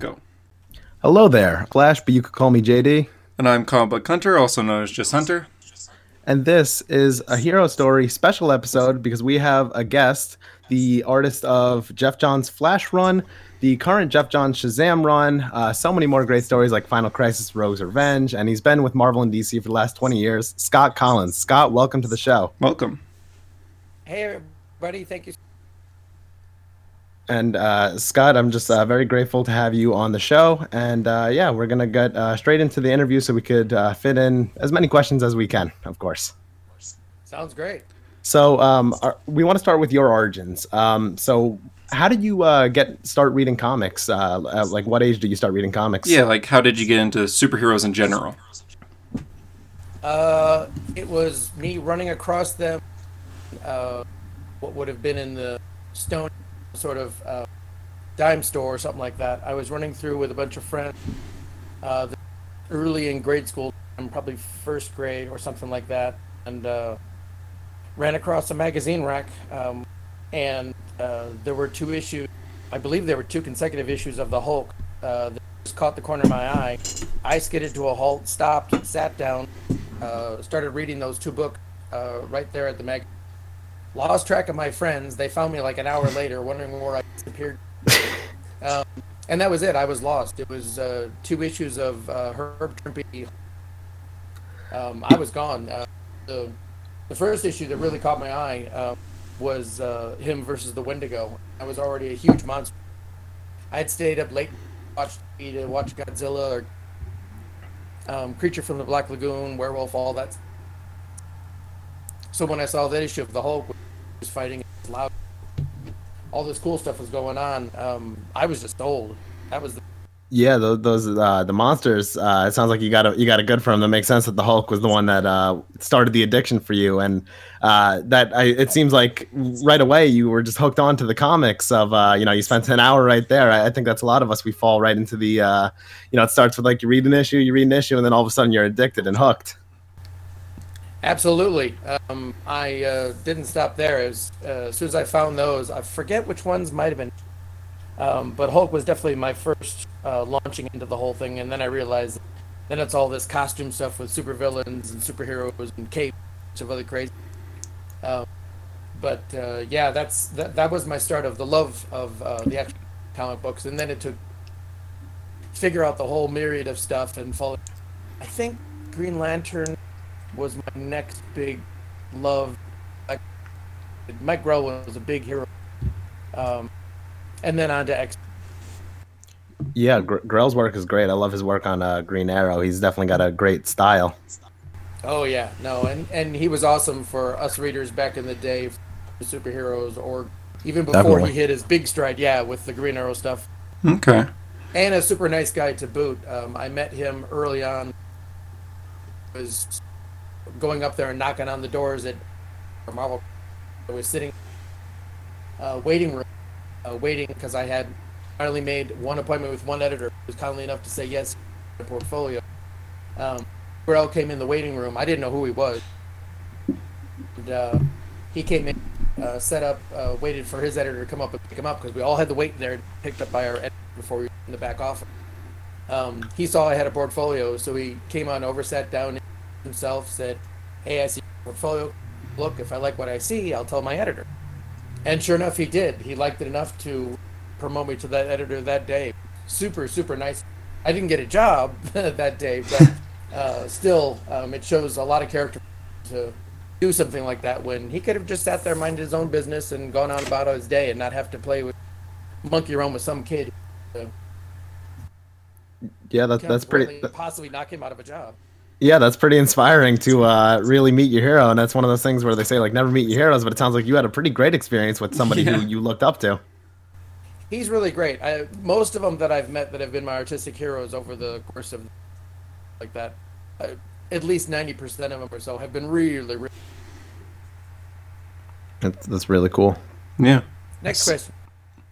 go. Hello there, Flash, but you could call me JD. And I'm Comic Book Hunter, also known as just Hunter. And this is a hero story special episode because we have a guest, the artist of Geoff Johns Flash Run, the current Geoff Johns Shazam Run, uh, so many more great stories like Final Crisis, Rogue's Revenge, and he's been with Marvel and DC for the last 20 years. Scott Kolins. Scott, welcome to the show. Welcome. Hey, everybody. Thank you. And uh, Scott, I'm just uh, very grateful to have you on the show. And uh, yeah, we're going to get uh, straight into the interview so we could uh, fit in as many questions as we can, of course. Sounds great. So um, our, we want to start with your origins. Um, so how did you uh, get start reading comics? like what age did you start reading comics? Yeah, like how did you get into superheroes in general? Uh, it was me running across them. what would have been in the Stone sort of uh, dime store or something like that. I was running through with a bunch of friends uh, early in grade school, probably first grade or something like that, and uh, ran across a magazine rack. Um, and uh, there were two issues, I believe there were two consecutive issues of the Hulk uh, that just caught the corner of my eye. I skidded to a halt, stopped, sat down, uh, started reading those two books right there at the magazine lost track of my friends. They found me like an hour later, wondering where I disappeared. Um, and that was it. I was lost. It was uh, two issues of uh, Herb Trimpe. Um, I was gone. Uh, the the first issue that really caught my eye uh, was uh, him versus the Wendigo. I was already a huge monster. I had stayed up late, watched to watch Godzilla or um, Creature from the Black Lagoon, Werewolf, all that. So when I saw that issue of the Hulk, was fighting loud. All this cool stuff was going on. Um, I was just old. That was the yeah, those, those uh, the monsters. Uh, it sounds like you got a you got a good for them. Makes sense that the Hulk was the one that uh, started the addiction for you, and uh, that I, it seems like right away you were just hooked on to the comics. Of uh, you know, you spent an hour right there. I, I, think that's a lot of us. We fall right into the uh, you know, it starts with like you read an issue, you read an issue, and then all of a sudden you're addicted and hooked. Absolutely. Um, I uh, didn't stop there. As, uh, as soon as I found those, I forget which ones might have been, um, but Hulk was definitely my first uh, launching into the whole thing. And then I realized, then it's all this costume stuff with supervillains and superheroes and capes of other crazy. Um, but uh, yeah, that's that, that was my start of the love of uh, the actual comic books, and then it took figure out the whole myriad of stuff and follow. I think Green Lantern was my next big love. Mike Grell was a big hero. Um, and then on to X. Yeah, Gr- Grell's work is great. I love his work on uh, Green Arrow. He's definitely got a great style. Oh yeah, no, and and he was awesome for us readers back in the day, for superheroes, or even before definitely. he hit his big stride. Yeah, with the Green Arrow stuff. Okay. And a super nice guy to boot. Um, I met him early on. Was going up there and knocking on the doors at Marvel. I was sitting uh, waiting room, uh, waiting because I had finally made one appointment with one editor who was kindly enough to say yes to portfolio. Um, Grell came in the waiting room. I didn't know who he was. And, uh, he came in, uh, set up, uh, waited for his editor to come up and pick him up because we all had to wait there, picked up by our editor before we were in the back office. Um, he saw I had a portfolio, so he came on over, sat down himself, said, "Hey, I see your portfolio. Look, if I like what I see, I'll tell my editor." And sure enough, he did. He liked it enough to promote me to that editor that day. Super, super nice. I didn't get a job that day, but uh, still, um, it shows a lot of character to do something like that when he could have just sat there, minded his own business, and gone on about his day, and not have to play with monkey around with some kid. So, yeah, that's that's pretty. Possibly knock him out of a job yeah, that's pretty inspiring to uh, really meet your hero, and that's one of those things where they say like never meet your heroes, but it sounds like you had a pretty great experience with somebody yeah. who you looked up to. He's really great. I, most of them that I've met that have been my artistic heroes over the course of like that, uh, at least ninety percent of them or so have been really, really. That's, that's really cool. Yeah. Next question.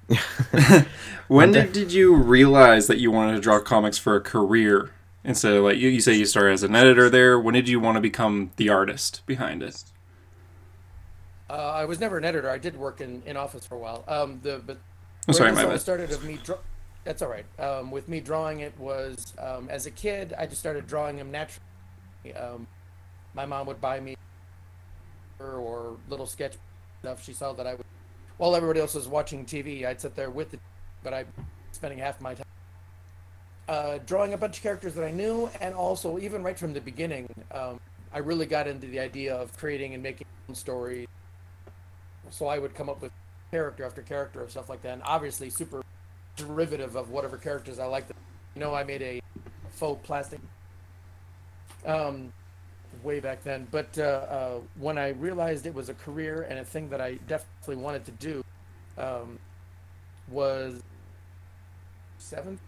when did, did you realize that you wanted to draw comics for a career? And so, like you, you say, you started as an editor there. When did you want to become the artist behind it? Uh, I was never an editor. I did work in, in office for a while. Um, the but I'm sorry, my bad. started of me. Draw- that's all right. Um, with me drawing it was um, as a kid, I just started drawing them naturally. Um, my mom would buy me or little sketch stuff. She saw that I would, while everybody else was watching TV, I'd sit there with it, but I'm spending half my time uh, drawing a bunch of characters that I knew, and also even right from the beginning, um, I really got into the idea of creating and making stories. So I would come up with character after character of stuff like that, and obviously super derivative of whatever characters I liked. You know, I made a faux plastic um, way back then, but uh, uh, when I realized it was a career and a thing that I definitely wanted to do, um, was seventh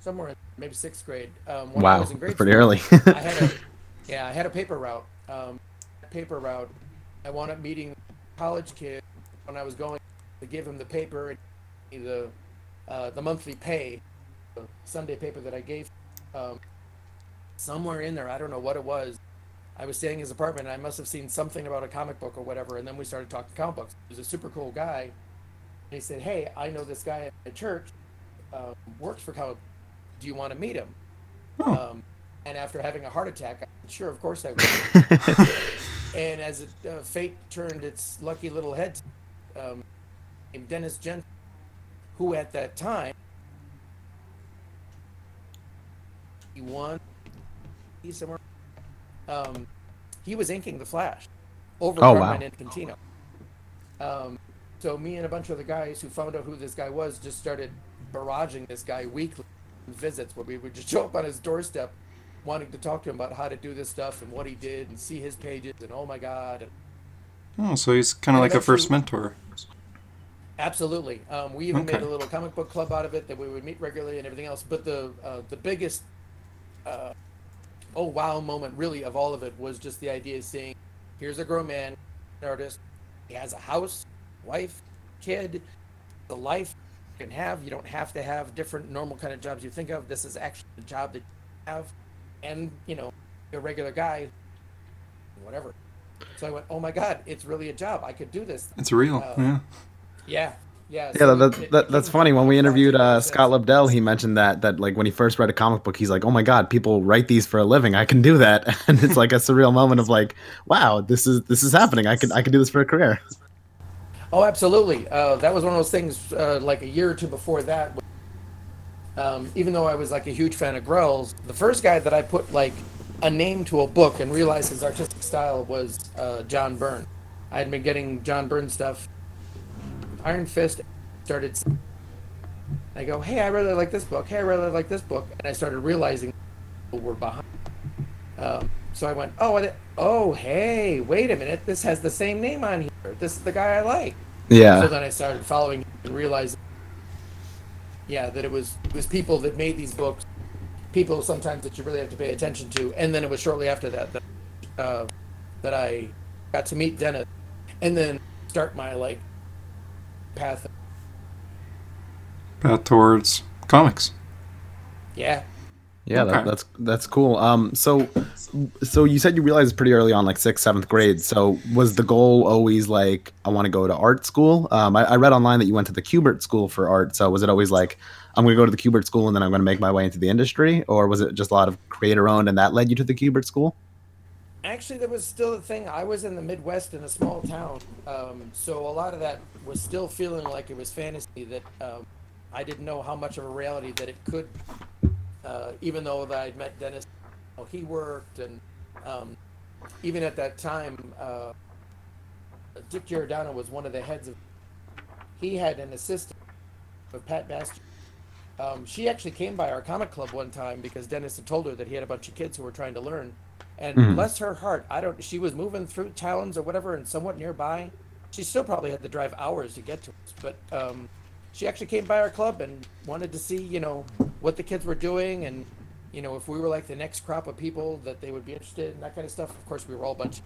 somewhere maybe sixth grade. Um, Wow, was in grade pretty school, early. I had a yeah, I had a paper route. Um, paper route. I wound up meeting a college kid when I was going to give him the paper and the uh, the monthly pay, the Sunday paper that I gave. Um, somewhere in there, I don't know what it was. I was staying in his apartment, and I must have seen something about a comic book or whatever, and then we started talking comic books. He was a super cool guy. And he said, "Hey, I know this guy at church, uh, works for comic. Do you want to meet him?" Oh. Um, and after having a heart attack, I said, sure, of course I would. and as it, uh, fate turned its lucky little head, um, named Dennis Jensen, who at that time, he won, he somewhere, um, he was inking the Flash over Oh, Carmine wow. Infantino. Um, so me and a bunch of the guys who found out who this guy was just started barraging this guy weekly visits where we would just show up on his doorstep wanting to talk to him about how to do this stuff and what he did and see his pages and oh my god. And Oh, so he's kind of like a first mentor. absolutely. Um, we even made a little comic book club out of it that we would meet regularly and everything else but the uh, the biggest uh, oh wow moment really of all of it was just the idea of seeing here's a grown man an artist. He has a house wife kid the life can have you don't have to have different normal kind of jobs you think of this is actually a job that you have and you know a regular guy whatever so i went oh my god it's really a job i could do this It's real. Uh, yeah. yeah yeah Yeah, so that, it that, that's became funny. When we interviewed uh. Scott Lobdell, he mentioned that that like when he first read a comic book, he's like, "Oh my god, people write these for a living. I can do that," and it's like a surreal moment of like, "Wow, this is this is happening. I can I can do this for a career." Oh, absolutely. Uh, that was one of those things. Uh, like a year or two before that, um, even though I was like a huge fan of Grell's, the first guy that I put like a name to a book and realized his artistic style was uh, John Byrne. I had been getting John Byrne stuff. Iron Fist started. I go, hey, I really like this book. Hey, I really like this book, and I started realizing people were behind. Um, so I went, oh, oh, hey, wait a minute, this has the same name on here. This is the guy I like. Yeah, So then I started following and realizing, yeah, that it was it was people that made these books, people sometimes that you really have to pay attention to. And then it was shortly after that that uh, that I got to meet Dennis, and then start my like path. Path towards comics. Yeah, yeah, that, that's that's cool. Um, so so you said you realized pretty early on, like sixth, seventh grade. So was the goal always like I want to go to art school? Um, I, I read online that you went to the Kubert School for art. So was it always like I'm going to go to the Kubert School and then I'm going to make my way into the industry, or was it just a lot of creator owned and that led you to the Kubert School? actually, that was still the thing. I was in the Midwest in a small town, um, so a lot of that was still feeling like it was fantasy. That um, I didn't know how much of a reality that it could. Uh, even though that I'd met Dennis, how he worked, and um, even at that time, uh, Dick Giordano was one of the heads of. He had an assistant of Pat Bastienne. Um, she actually came by our comic club one time because Dennis had told her that he had a bunch of kids who were trying to learn. And Mhm. bless her heart, I don't. She was moving through towns or whatever, and somewhat nearby. She still probably had to drive hours to get to us, but um, she actually came by our club and wanted to see, you know, what the kids were doing, and you know, if we were like the next crop of people that they would be interested in that kind of stuff. Of course, we were all a bunch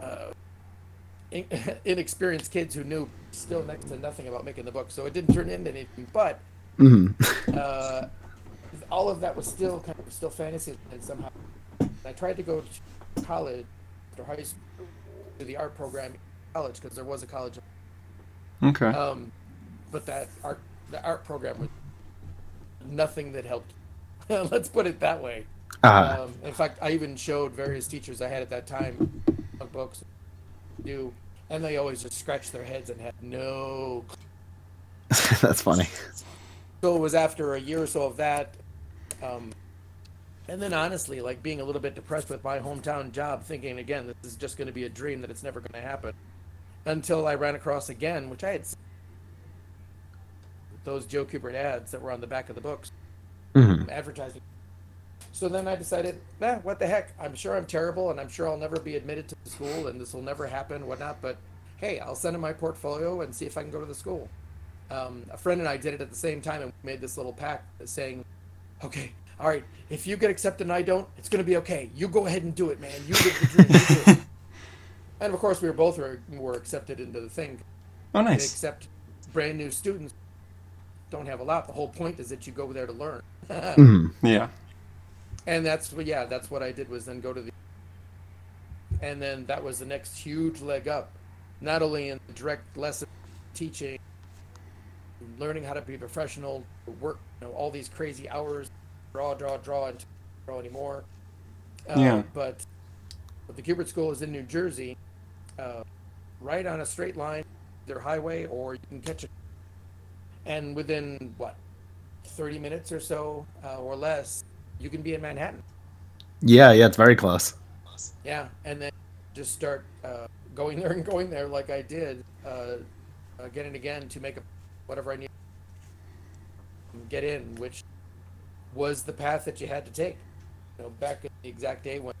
of uh, in- inexperienced kids who knew still next to nothing about making the book, so it didn't turn into anything. But hmm uh, all of that was still kind of still fantasy and somehow I tried to go to college after high school to the art program in college because there was a college Okay. um, but that art the art program was nothing that helped. Let's put it that way. Uh, Um, in fact, I even showed various teachers I had at that time books do, and they always just scratched their heads and had no. that's funny. So it was after a year or so of that, um, and then honestly, like being a little bit depressed with my hometown job, thinking again this is just going to be a dream that it's never going to happen, until I ran across again, which I had seen those Joe Kubert ads that were on the back of the books. Mhm. advertising. So then I decided, nah, what the heck? I'm sure I'm terrible, and I'm sure I'll never be admitted to the school, and this will never happen, whatnot. But hey, I'll send in my portfolio and see if I can go to the school. Um, a friend and I did it at the same time, and we made this little pact saying, okay, all right, if you get accepted and I don't, it's going to be okay. You go ahead and do it, man. You get the dream. You do it. and of course, we were both were, were accepted into the thing. Oh, They nice. accept brand new students. Don't have a lot. The whole point is that you go there to learn. Mhm. Yeah. and that's what yeah that's what i did was then go to the and then that was the next huge leg up not only in direct lesson teaching learning how to be professional work you know all these crazy hours draw draw draw and draw anymore uh, Yeah. but, but the Kubert school is in new jersey uh, right on a straight line their highway or you can catch it and within what 30 minutes or so uh, or less you can be in manhattan. Yeah, yeah, it's very close. yeah and then just start uh, going there and going there like i did uh, again and again to make a, whatever i need get in which was the path that you had to take. You know back the exact day when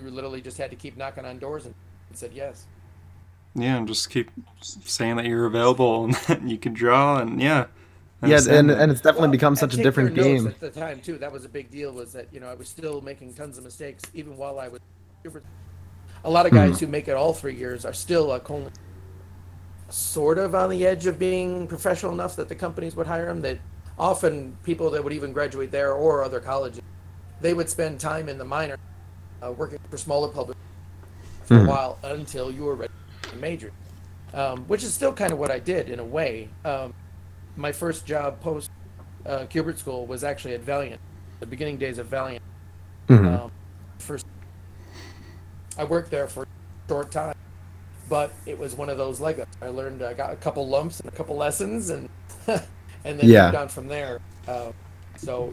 you literally just had to keep knocking on doors and said yes Yeah, and just keep saying that you're available and that you can draw, and yeah. I Yeah, and that. and it's definitely Well, become such a different game. At the time, too, that was a big deal. Was that you know I was still making tons of mistakes even while I was. A lot of Hmm. guys who make it all three years are still like only sort of on the edge of being professional enough that the companies would hire them. That often people that would even graduate there or other colleges, they would spend time in the minor, uh, working for smaller public for Mhm. a while until you were ready to major, um, which is still kind of what I did in a way. Um, my first job post uh, Kubert School was actually at Valiant, the beginning days of Valiant. Mhm. Um, first, I worked there for a short time, but it was one of those Legos. I learned, I got a couple lumps and a couple lessons, and and then Yeah. moved on from there. Uh, so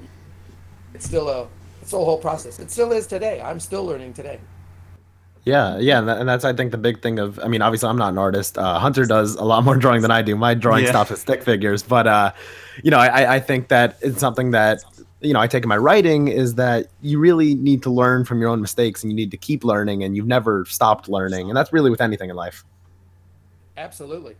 it's still a it's a whole process. It still is today. I'm still learning today. Yeah, yeah, and, that, and that's I think the big thing of. I mean, obviously, I'm not an artist. Uh, Hunter does a lot more drawing than I do. My drawing Yeah. stops at stick figures, but uh, you know, I, I think that it's something that you know I take in my writing is that you really need to learn from your own mistakes, and you need to keep learning, and you've never stopped learning, and that's really with anything in life. Absolutely.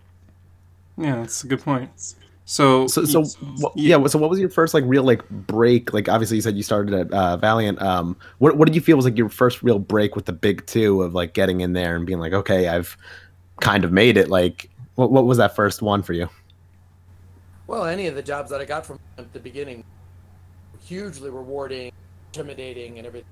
yeah, that's a good point. So, So, so y- yeah. yeah. So, what was your first like real like break? Like, obviously, you said you started at uh, Valiant. Um, what what did you feel was like your first real break with the big two of like getting in there and being like, okay, I've kind of made it. Like, what what was that first one for you? Well, any of the jobs that I got from at the beginning, hugely rewarding, intimidating, and everything.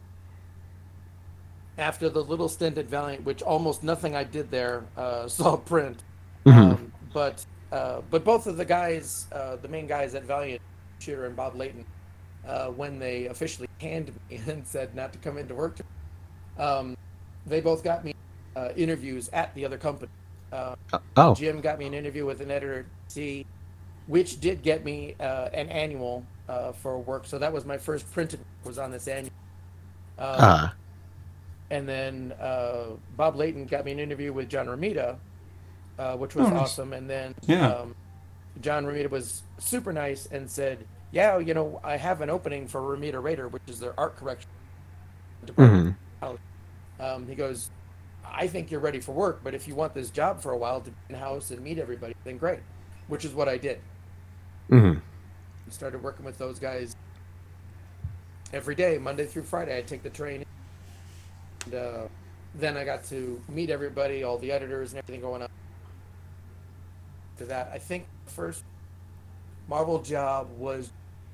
After the little stint at Valiant, which almost nothing I did there uh, saw print, Mhm. um, but uh, but both of the guys, uh, the main guys at Valiant, Shooter and Bob Layton, uh, when they officially canned me and said not to come into work, um, they both got me uh, interviews at the other company. Uh, Oh, Jim got me an interview with an editor C, which did get me uh, an annual uh, for work. So that was my first printed was on this annual. Um, uh, and then uh, Bob Layton got me an interview with John Romita, uh, which was Oh, nice. awesome. And then Yeah. um, John Romita was super nice and said, "Yeah, you know, I have an opening for Romita Raider, which is their art correction department." mhm. Um, he goes, I think you're ready for work, but if you want this job for a while to be in house and meet everybody, then great. Which is what I did. Mhm. Started working with those guys every day, Monday through Friday. I'd take the train. And uh, then I got to meet everybody, all the editors and everything going on. To that, I think the first Marvel job was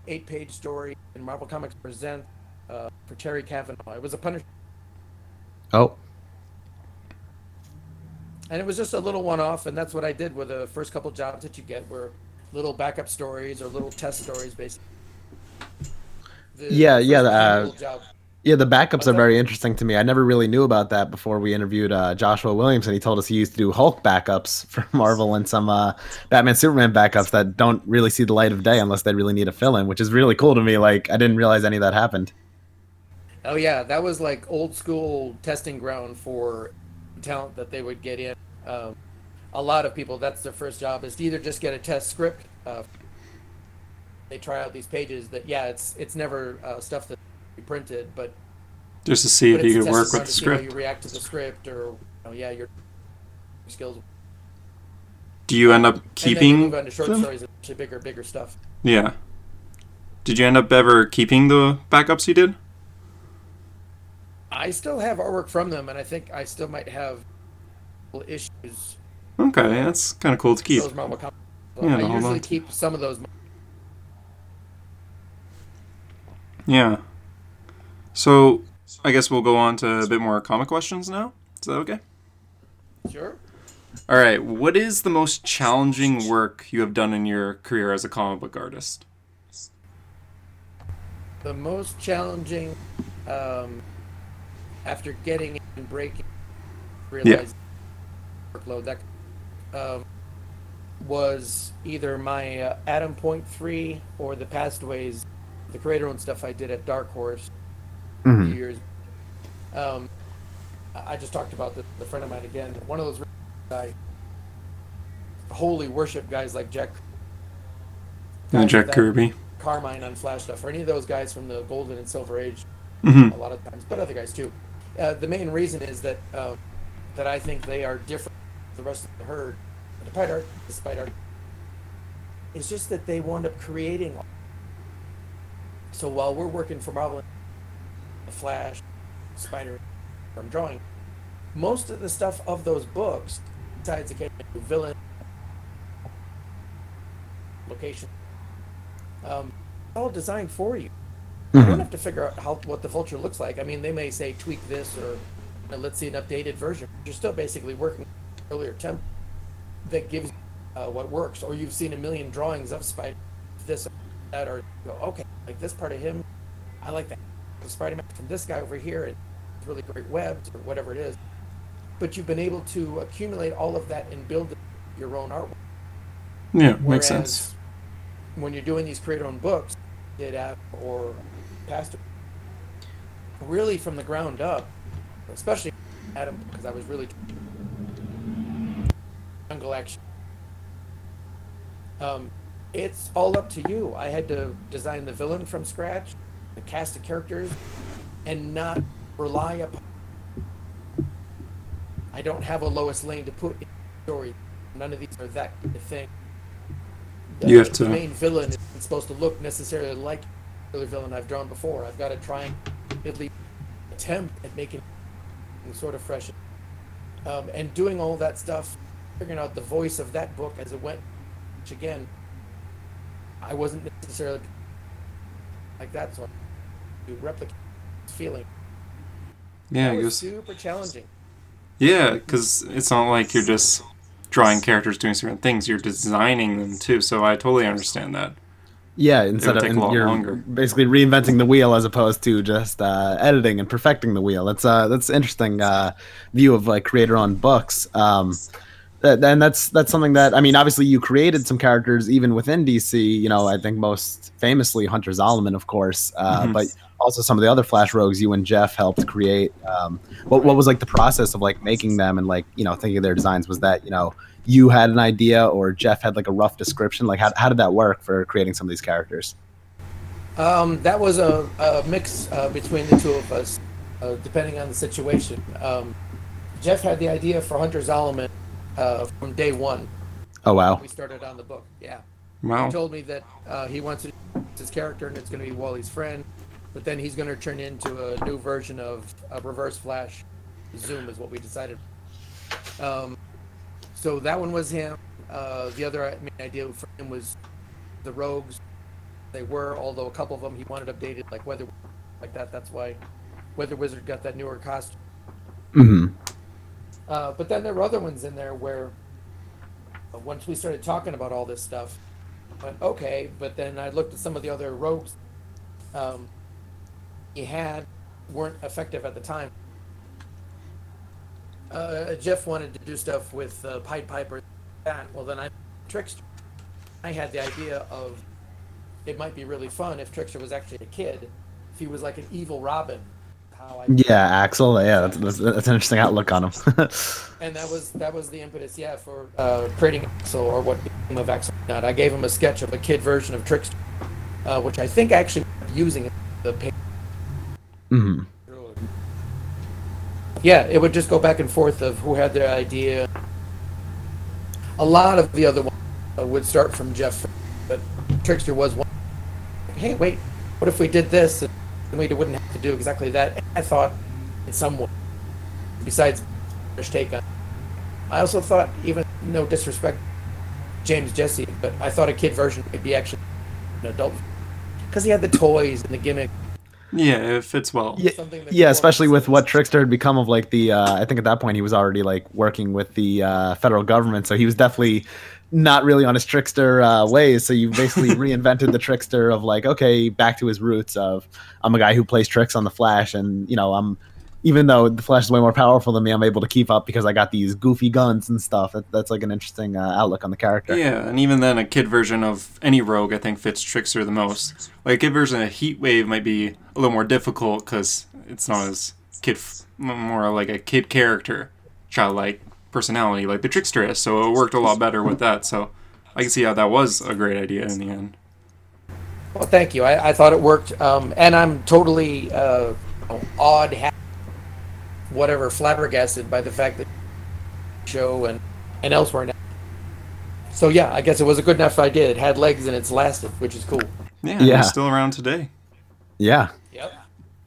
eight page story in Marvel Comics Present uh, for Terry Kavanagh. It was a Punisher. Oh, and it was just a little one-off and that's what i did with the first couple jobs that you get where little backup stories or little test stories, basically. The Yeah, yeah, mechanical uh, job. Yeah, the backups are very interesting to me. I never really knew about that before we interviewed uh, Joshua Williams, and he told us he used to do Hulk backups for Marvel and some uh, Batman Superman backups that don't really see the light of day unless they really need a fill in, which is really cool to me. Like, I didn't realize any of that happened. Oh yeah, that was like old school testing ground for talent that they would get in. Um, a lot of people, that's their first job is to either just get a test script. Uh, they try out these pages that yeah, it's it's never uh, stuff that we printed, but Just to see if you could work with the to see how script. you react to the script, or you know, yeah, your skills. Do you end up and then you keeping move on to short them? stories, to bigger, bigger stuff. Yeah. Did you end up ever keeping the backups you did? I still have artwork from them, and I think I still might have issues. Okay, that's kind of cool to keep. Comics. Yeah, I usually keep some of those. Yeah. So, I guess we'll go on to a bit more comic questions now. Is that okay? Sure. All right. What is the most challenging work you have done in your career as a comic book artist? The most challenging, um, after getting and breaking, realizing workload that um, was either my uh, Atom Point three or the Past Aways, the creator owned stuff I did at Dark Horse Mhm. years. Um, I just talked about the, the friend of mine again. One of those I holy worship guys like Jack. And guys Jack Kirby. Carmine on Flash stuff, or any of those guys from the Golden and Silver Age, hmm a lot of times, but other guys too. Uh, the main reason is that uh, that I think they are different from the rest of the herd. Despite art, despite art, it's just that they wound up creating. So while we're working for Marvel, the Flash, Spider, from drawing, most of the stuff of those books, besides the villain, location, um, all designed for you. You don't Mhm. have to figure out how what the vulture looks like. I mean, they may say tweak this or you know, let's see an updated version. You're still basically working earlier temp that gives uh, what works. Or you've seen a million drawings of Spider this or that, or you go okay, like this part of him, I like that. The Spider-Man from this guy over here, and really great webs or whatever it is. But you've been able to accumulate all of that and build your own artwork. Yeah, Whereas makes sense. when you're doing these creator-owned books, did app or past, really from the ground up, especially Adam, because I was really jungle action. Um, it's all up to you. I had to design the villain from scratch, the cast of characters, and not rely upon. I don't have a Lois Lane to put in the story. None of these are that kind of thing. The, You have to- The main villain isn't supposed to look necessarily like the other villain I've drawn before. I've got to try and at least attempt at making sort of fresh. Um, and doing all that stuff, figuring out the voice of that book as it went, which again, I wasn't necessarily like that, sort. I to replicate this feeling. Yeah, that I was super challenging. Yeah, because it's not like you're just drawing characters doing certain things. You're designing them too. So I totally understand that. Yeah, instead of and you're longer. basically reinventing the wheel as opposed to just uh, editing and perfecting the wheel. That's uh that's interesting uh, view of like creator on books. Um, that, and that's that's something that I mean. Obviously, you created some characters even within DC. You know, I think most famously Hunter Zolomon, of course, uh, Mhm. but also some of the other Flash rogues you and Jeff helped create. Um, what what was like the process of like making them and like you know thinking of their designs? Was that you know you had an idea or Jeff had like a rough description? Like how how did that work for creating some of these characters? Um, that was a, a mix uh, between the two of us, uh, depending on the situation. Um, Jeff had the idea for Hunter Zolomon uh, from day one. Oh wow. We started on the book. Yeah, Wow. he told me that uh, he wants to his character and it's going to be Wally's friend, but then he's going to turn into a new version of a Reverse Flash. Zoom is what we decided. Um, so that one was him. Uh, the other main idea for him was the Rogues. They were, although a couple of them he wanted updated, like Weather, like that. That's why Weather Wizard got that newer costume. hmm Uh, but then there were other ones in there where uh, once we started talking about all this stuff, went, okay, but then I looked at some of the other rogues um, he had weren't effective at the time. Uh, Jeff wanted to do stuff with uh, Pied Piper. That well, then I Trickster. I had the idea of it might be really fun if Trickster was actually a kid, if he was like an evil Robin. How I Yeah, Axel. Yeah, that's, that's, that's an interesting outlook on him. and that was that was the impetus, yeah, for uh, creating Axel or what became of Axel. Not. I gave him a sketch of a kid version of Trickster, uh, which I think actually using the page. Mhm. Yeah, it would just go back and forth of who had their idea. A lot of the other ones would start from Jeff, but Trickster was one. Hey, wait, what if we did this? And we wouldn't have to do exactly that. I thought, in some way, besides take on. I also thought, even no disrespect, James Jesse, but I thought a kid version would be actually an adult because he had the toys and the gimmick. Yeah, it fits well. Yeah, yeah, especially with understand. what Trickster had become of like the. Uh, I think at that point he was already like working with the uh, federal government, so he was definitely not really on his trickster uh, ways. So you basically reinvented the trickster of like, okay, back to his roots of I'm a guy who plays tricks on the Flash, and you know I'm. Even though the Flash is way more powerful than me, I'm able to keep up because I got these goofy guns and stuff. That, that's like an interesting uh, outlook on the character. Yeah, and even then, a kid version of any rogue I think fits Trickster the most. Like a kid version of Heat Wave might be a little more difficult because it's not as kid, f- m- more like a kid character, childlike personality like the Trickster is. So it worked a lot better with that. So I can see how that was a great idea in the end. Well, thank you. I, I thought it worked, um, and I'm totally uh, odd, ha- whatever, flabbergasted by the fact that show and and elsewhere now. So yeah, I guess it was a good enough idea. It had legs and it's lasted, which is cool. Yeah, Yeah. he's still around today. Yeah. Yep.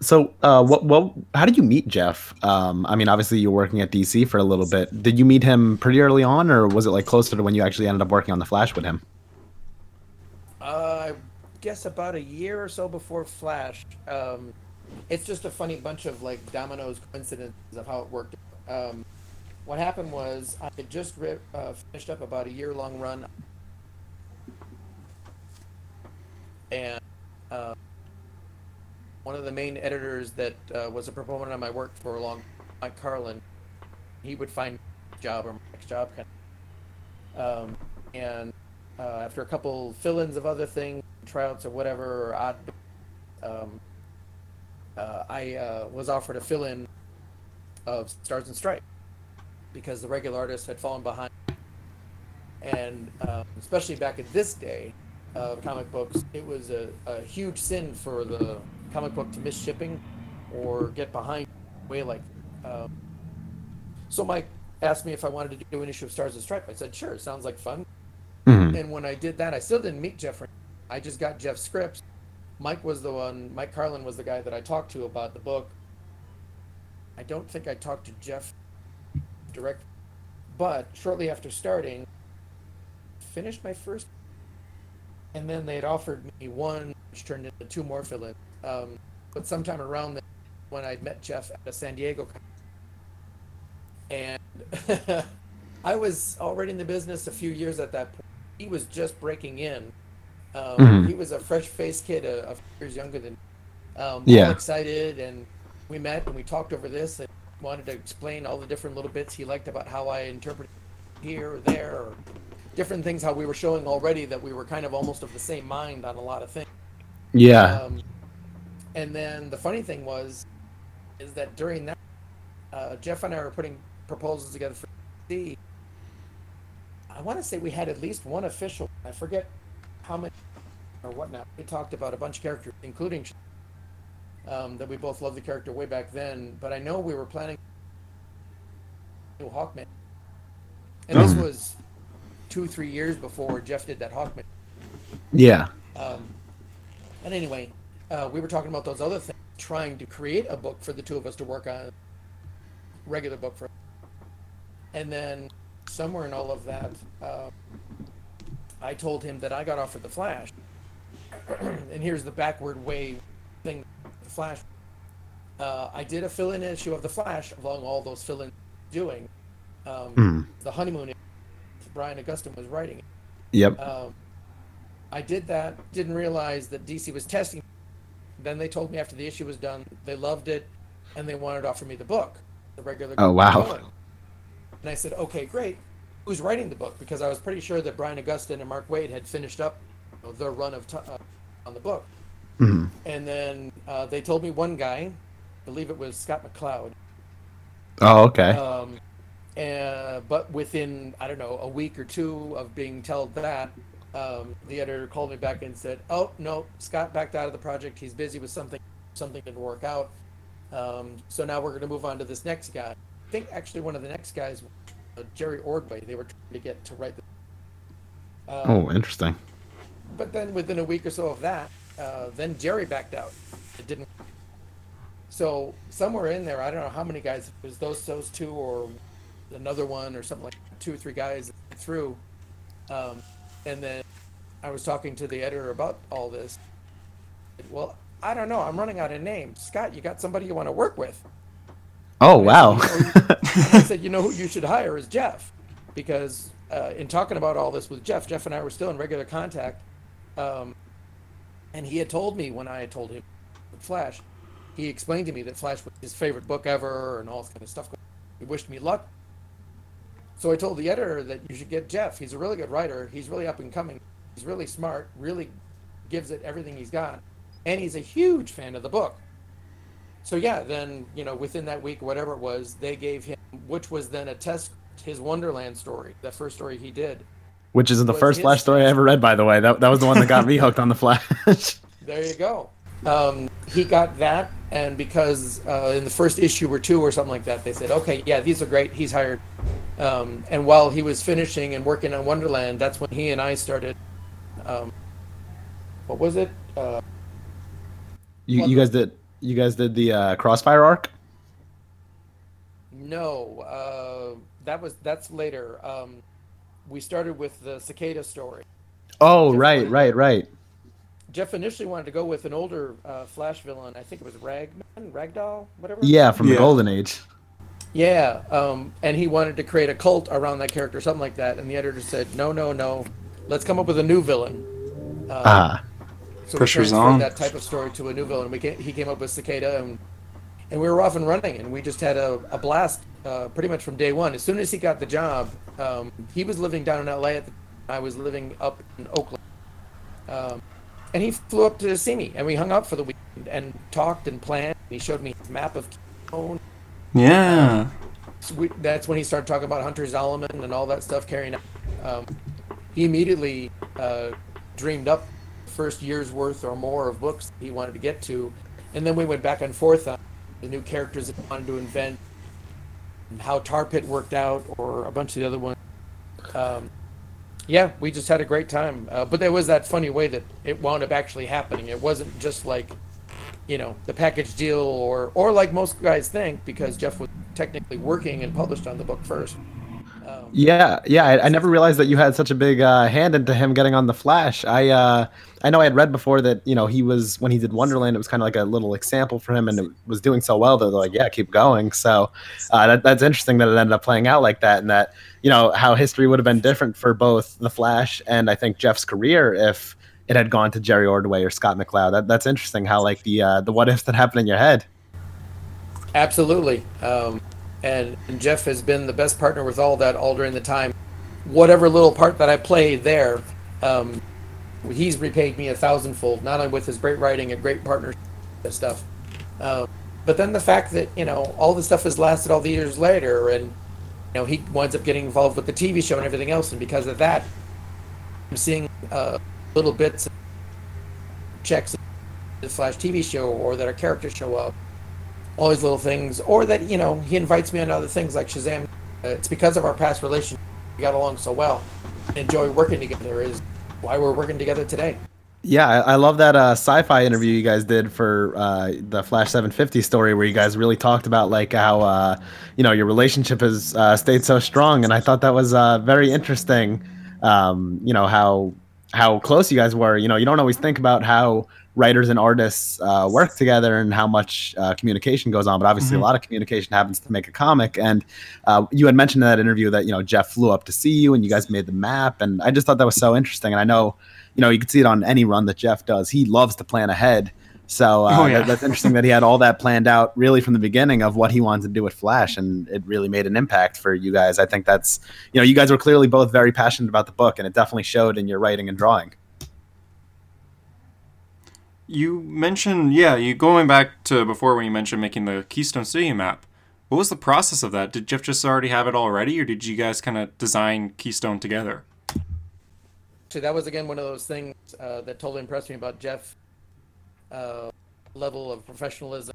So, uh, what, what, how did you meet Jeff? Um, I mean, obviously you were working at DC for a little bit. Did you meet him pretty early on, or was it like closer to when you actually ended up working on the Flash with him? Uh, I guess about a year or so before Flash. Um, it's just a funny bunch of like dominoes coincidences of how it worked. Um, what happened was I had just uh, finished up about a year long run, and uh, one of the main editors that uh, was a proponent of my work for a long, time, Mike Carlin, he would find job or my next job kind of. Um, and uh, after a couple fill-ins of other things, tryouts or whatever, or odd, um, uh, I uh, was offered a fill-in of Stars and Stripes because the regular artist had fallen behind. And um, especially back in this day of comic books, it was a, a huge sin for the comic book to miss shipping or get behind way like. Um, so Mike asked me if I wanted to do an issue of Stars and Stripes. I said, sure, sounds like fun. Mhm. And when I did that, I still didn't meet Jeff. I just got Jeff's scripts. Mike was the one. Mike Carlin was the guy that I talked to about the book. I don't think I talked to Jeff direct, but shortly after starting, finished my first, and then they had offered me one, which turned into two more fill-ins. Um, but sometime around then, when I met Jeff at a San Diego, and I was already in the business a few years at that point. He was just breaking in. Um, Mhm. He was a fresh-faced kid, a, a few years younger than. me. Um, Yeah. Excited, and we met and we talked over this, and wanted to explain all the different little bits he liked about how I interpreted here or there, or different things. How we were showing already that we were kind of almost of the same mind on a lot of things. Yeah. Um, and then the funny thing was, is that during that, uh, Jeff and I were putting proposals together for D. I want to say we had at least one official. I forget how many or whatnot. We talked about a bunch of characters, including um, that we both loved the character way back then. But I know we were planning new Hawkman, and this Oh. was two, three years before Jeff did that Hawkman. yeah. Um, and anyway, uh, we were talking about those other things, trying to create a book for the two of us to work on, regular book for. And then somewhere in all of that, uh, I told him that I got offered the Flash. and here's the backward way thing, the Flash. Uh, I did a fill-in issue of the Flash along all those fill-in doing. Um, Mhm. The honeymoon. Brian Augustyn was writing it. Yep. Um, I did that. Didn't realize that DC was testing. Then they told me after the issue was done, they loved it, and they wanted to offer me the book, the regular. Oh, wow. villain. And I said, okay, great. Who's writing the book? Because I was pretty sure that Brian Augustyn and Mark Waid had finished up you know, their run of t- uh, on the book. Mhm. And then uh, they told me one guy, I believe it was Scott McCloud. Oh, okay. Um, uh, but within I don't know a week or two of being told that, um, the editor called me back and said, "Oh no, Scott backed out of the project. He's busy with something. Something didn't work out. Um, so now we're going to move on to this next guy. I think actually one of the next guys, uh, Jerry Ordway. They were trying to get to write the. Um, oh, interesting. but then within a week or so of that, uh, then Jerry backed out. It didn't. So somewhere in there, I don't know how many guys it was those those two or another one or something like that, two or three guys through. Um, and then I was talking to the editor about all this. Well, I don't know. I'm running out of names. Scott, you got somebody you want to work with? Oh, wow. I said, you know who you should hire is Jeff, because uh, in talking about all this with Jeff, Jeff and I were still in regular contact, um, and he had told me when I had told him Flash, he explained to me that Flash was his favorite book ever and all this kind of stuff. He wished me luck. So I told the editor that you should get Jeff. He's a really good writer. He's really up and coming. He's really smart. Really gives it everything he's got, and he's a huge fan of the book. So yeah, then you know within that week, whatever it was, they gave him, which was then a test, his Wonderland story, that first story he did. Which is the first Flash story I ever read, by the way. That, that was the one that got me hooked on the Flash. There you go. Um, he got that, and because uh, in the first issue or two or something like that, they said, okay, yeah, these are great. He's hired. Um, and while he was finishing and working on Wonderland, that's when he and I started. Um, what was it? Uh, you, you guys did you guys did the uh, Crossfire arc? no, uh, that was that's later. Um, we started with the cicada story. Oh, Jeff right, wanted- right, right. Jeff initially wanted to go with an older uh, Flash villain. I think it was Ragman, Ragdoll, whatever. Yeah, from the Golden Age. Yeah, um, and he wanted to create a cult around that character, something like that. And the editor said, "No, no, no, let's come up with a new villain." Um, Ah, so pressure's we transferred on. that type of story to a new villain. We came, he came up with Cicada, and and we were off and running, and we just had a, a blast uh, pretty much from day one. As soon as he got the job, um, he was living down in L.A. At the, I was living up in Oakland, um, and he flew up to see me, and we hung out for the weekend and talked and planned. He showed me his map of Keystone. Yeah. So we, that's when he started talking about Hunter Zolomon and all that stuff carrying out. Um, he immediately uh, dreamed up first year's worth or more of books he wanted to get to, and then we went back and forth on the new characters that he wanted to invent, how Tar Pit worked out, or a bunch of the other ones. Um, yeah, we just had a great time. Uh, but there was that funny way that it wound up actually happening. It wasn't just like, you know, the package deal, or or like most guys think, because Jeff was technically working and published on the book first. Yeah, yeah. I, I never realized that you had such a big uh, hand into him getting on the Flash. I uh, I know I had read before that you know he was when he did Wonderland, it was kind of like a little example for him, and it was doing so well that they're like, yeah, keep going. So uh, that, that's interesting that it ended up playing out like that, and that you know how history would have been different for both the Flash and I think Jeff's career if it had gone to Jerry Ordway or Scott McCloud. That, that's interesting how like the uh, the what ifs that happen in your head. Absolutely. Um, and, Jeff has been the best partner with all that all during the time. Whatever little part that I played there, um, he's repaid me a thousandfold, not only with his great writing and great partnership and stuff, uh, but then the fact that, you know, all this stuff has lasted all the years later and, you know, he winds up getting involved with the TV show and everything else. And because of that, I'm seeing uh, little bits of checks the Flash TV show or that our characters show up all these little things, or that you know he invites me on other things like Shazam. It's because of our past relationship we got along so well, enjoy working together is why we're working together today. Yeah, I, I love that uh, sci-fi interview you guys did for uh, the Flash 750 story, where you guys really talked about like how uh, you know your relationship has uh, stayed so strong, and I thought that was uh, very interesting. Um, you know how how close you guys were. You know, you don't always think about how writers and artists uh, work together and how much uh, communication goes on. But obviously, Mhm. a lot of communication happens to make a comic. And uh, you had mentioned in that interview that you know Jeff flew up to see you and you guys made the map. And I just thought that was so interesting. And I know, you know, you can see it on any run that Jeff does. He loves to plan ahead. So uh, Oh, yeah. that- that's interesting that he had all that planned out really from the beginning of what he wanted to do with Flash, and it really made an impact for you guys. I think that's you know you guys were clearly both very passionate about the book, and it definitely showed in your writing and drawing. You mentioned, yeah, you going back to before when you mentioned making the Keystone City map. What was the process of that? Did Geoff just already have it already, or did you guys kind of design Keystone together? So that was again one of those things uh, that totally impressed me about Geoff. Uh, level of professionalism.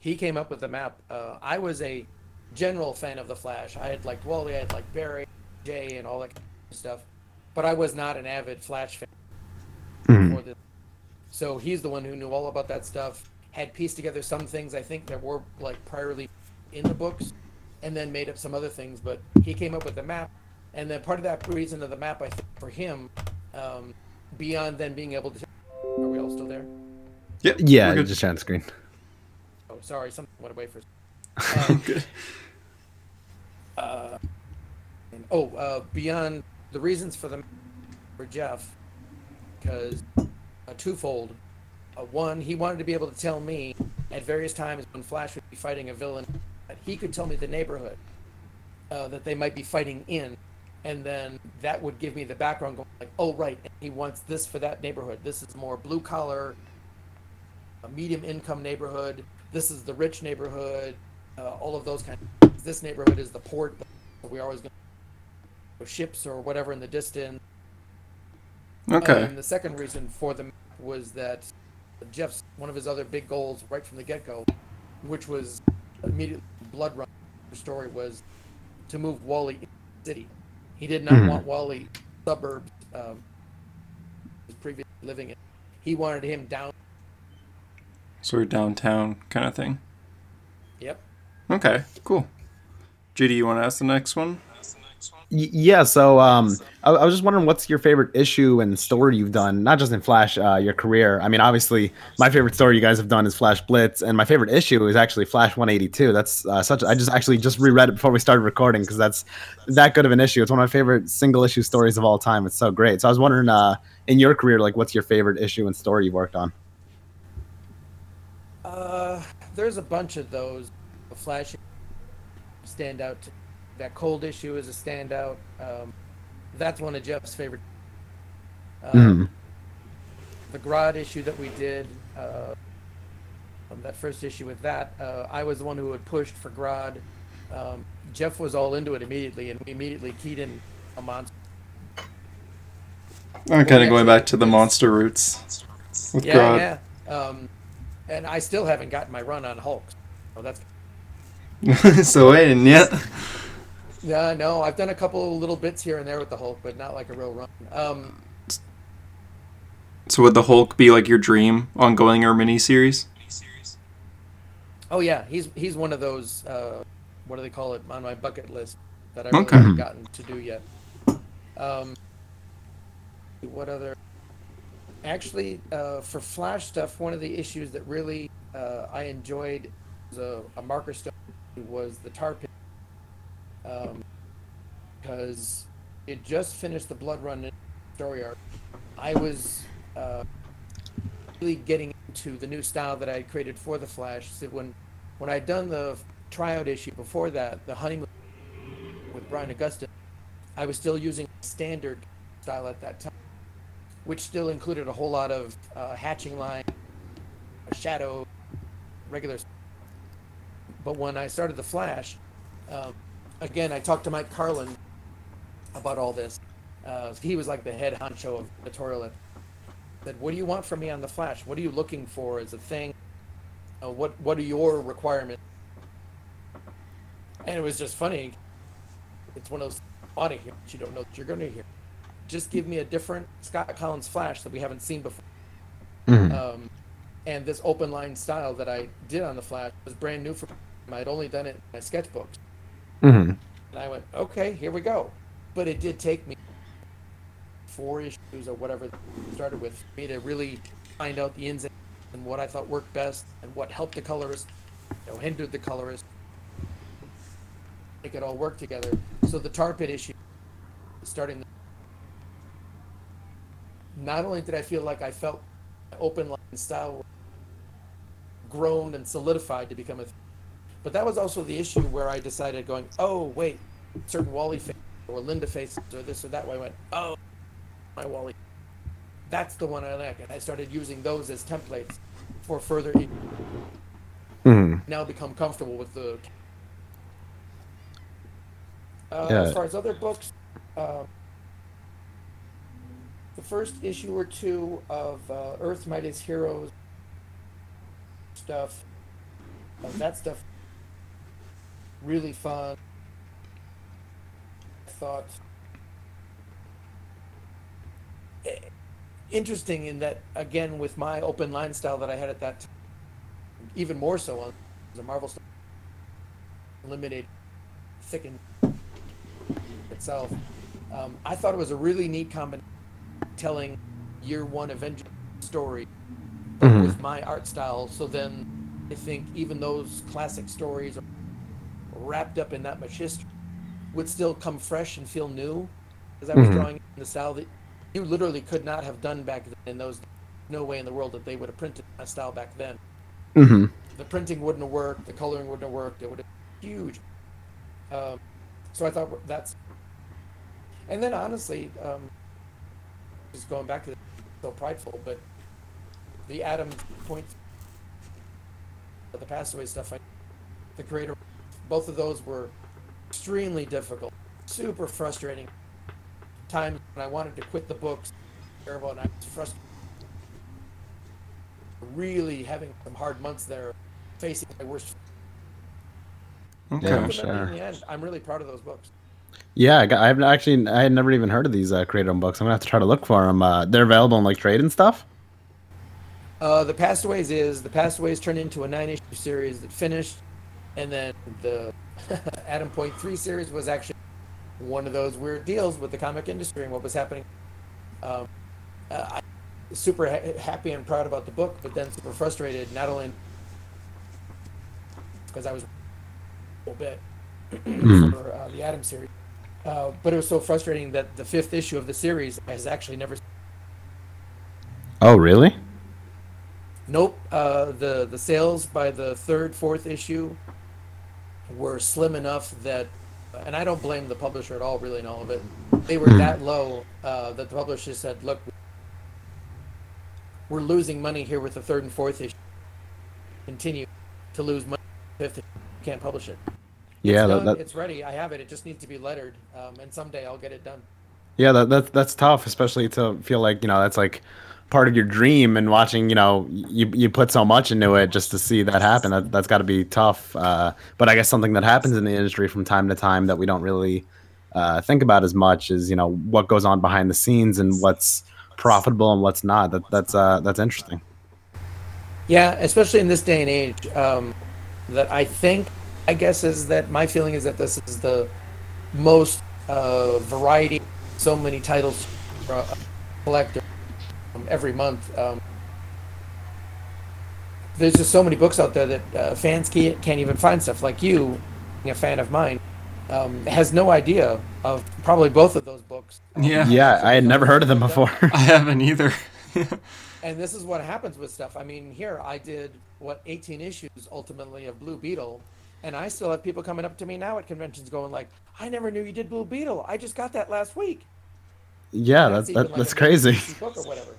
He came up with the map. Uh, I was a general fan of the Flash. I had liked Wally, I had liked Barry, Jay, and all that kind of stuff, but I was not an avid Flash fan. this. So he's the one who knew all about that stuff. Had pieced together some things I think that were like priorly in the books, and then made up some other things. But he came up with the map, and then part of that reason of the map, I think, for him, um, beyond then being able to. Are we all still there? Yep. Yeah, we're just on the screen. Oh, sorry, something went away for. a second. Um, Good. uh, and- oh, uh, beyond the reasons for the for Geoff, because uh, twofold. Uh, one, he wanted to be able to tell me at various times when Flash would be fighting a villain, that he could tell me the neighborhood uh, that they might be fighting in, and then that would give me the background going like, oh right, he wants this for that neighborhood. This is more blue collar, a medium income neighborhood. This is the rich neighborhood. Uh, all of those kind of. Things. This neighborhood is the port. We're always going to ships or whatever in the distance. Okay. And the second reason for them was that Geoff's one of his other big goals right from the get go, which was immediately Blood Run story was to move Wally into the city. He did not Mhm. want Wally suburbs um, he was previously living in. He wanted him down. sort of downtown kind of thing. Yep. Okay, cool. JD, you want to ask the next one? Yeah, so um, I, I was just wondering, what's your favorite issue and story you've done? Not just in Flash, uh, your career. I mean, obviously, my favorite story you guys have done is Flash Blitz, and my favorite issue is actually Flash 182. That's uh, such. I just actually just reread it before we started recording because that's that good of an issue. It's one of my favorite single issue stories of all time. It's so great. So I was wondering, uh, in your career, like, what's your favorite issue and story you've worked on? Uh, there's a bunch of those. Flash stand out. To, that cold issue is a standout. Um, that's one of Geoff's favorite. Um, Mhm. The Grodd issue that we did, uh, um, that first issue with that, uh, I was the one who had pushed for Grodd. Um, Geoff was all into it immediately, and we immediately keyed in a monster. I'm kind of going back to the monster roots with Yeah, Grodd. yeah. Um, and I still haven't gotten my run on Hulk. So that's so waiting yet. Yeah, no, I've done a couple little bits here and there with the Hulk, but not like a real run. Um, So would the Hulk be like your dream ongoing or mini series? oh yeah, he's he's one of those. Uh, what do they call it on my bucket list that I really Okay. haven't gotten to do yet. Um, what other? Actually, uh, for Flash stuff, one of the issues that really uh, I enjoyed was a, a marker stone was the tar pit. Um, because it just finished the Blood Run story arc. I was uh, really getting into the new style that I had created for the Flash. So when when I'd done the tryout issue before that, the honeymoon with Brian Augustyn, I was still using standard style at that time, which still included a whole lot of uh, hatching line, shadow, regular. But when I started the Flash, um, again, I talked to Mike Carlin about all this. Uh, he was like the head honcho of editorial. Said, "What do you want from me on the Flash? What are you looking for as a thing? Uh, what What are your requirements?" And it was just funny. It's one of those to hear, but you don't know that you're going to hear. Just give me a different Scott Kolins Flash that we haven't seen before. Mhm. Um, and this open line style that I did on the Flash was brand new for me. I had only done it in my sketchbooks. Mhm. And I went, okay, here we go. But it did take me four issues or whatever started with me to really find out the ins and what I thought worked best and what helped the colorist, you know, hindered the colorist. Make it all work together. So the tar pit issue, starting. Not only did I feel like I felt open line style grown and solidified to become a, but that was also the issue where I decided going, oh wait, certain Wally face or Linda faces or this or that way. I went, oh, my Wally that's the one I like. And I started using those as templates for further. Mhm. Now become comfortable with the. Uh, Yeah. As far as other books, um, the first issue or two of uh, Earth's Mightiest Heroes stuff, uh, that stuff, really fun. I thought eh, interesting in that again with my open line style that I had at that time, even more so on the Marvel stuff, limited, thickened itself. Um, I thought it was a really neat combination, telling year one Avenger story Mhm. with my art style. So then I think even those classic stories wrapped up in that much history would still come fresh and feel new because I was Mhm. drawing in the style that you literally could not have done back then in those no way in the world that they would have printed my style back then Mhm. the printing wouldn't have worked the coloring wouldn't have worked it would have been huge um, so i thought that's and then honestly um, just going back to the, so prideful but the adam point the Past Aways stuff I, the creator both of those were extremely difficult super frustrating times when i wanted to quit the books terrible and i was frustrated really having some hard months there facing my worst Okay. Yeah, sure. in the end i'm really proud of those books Yeah, I got- I've actually I had never even heard of these uh, creator owned books. I'm gonna have to try to look for them. Uh, they're available in like trade and stuff. Uh, the Past Aways is the Past Aways turned into a nine issue series that finished, and then the Adam Point Three series was actually one of those weird deals with the comic industry and what was happening. Um, uh, I was super ha- happy and proud about the book, but then super frustrated not only because I was a little bit for uh, the Adam series, uh, but it was so frustrating that the fifth issue of the series has actually never Oh, really? Nope. Uh, the the sales by the third, fourth issue were slim enough that, and I don't blame the publisher at all, really, in all of it. They were that low uh, that the publisher said, "Look, we're losing money here with the third and fourth issue. Continue to lose money. Fifth, issue. can't publish it. Yeah, it's, that, done, that, it's ready. I have it. It just needs to be lettered, um, and someday I'll get it done. yeah, that, that's that's tough, especially to feel like you know that's like part of your dream and watching you know you you put so much into it just to see that happen. That that's got to be tough. Uh, but I guess something that happens in the industry from time to time that we don't really uh, think about as much is you know what goes on behind the scenes and what's profitable and what's not. That that's uh, that's interesting. Yeah, especially in this day and age, um, that I think, I guess, is that my feeling is that this is the most uh, variety, so many titles for a collector every month. Um, there's just so many books out there that uh, fans can't, can't even find stuff. Like you, being a fan of mine, um, has no idea of probably both of those books. Yeah. Yeah, I had never heard of them before. I haven't either. And this is what happens with stuff. I mean, here I did what 18 issues ultimately of Blue Beetle, and I still have people coming up to me now at conventions going like, "I never knew you did Blue Beetle. I just got that last week." yeah, And that's even that, like that's crazy. Book or whatever.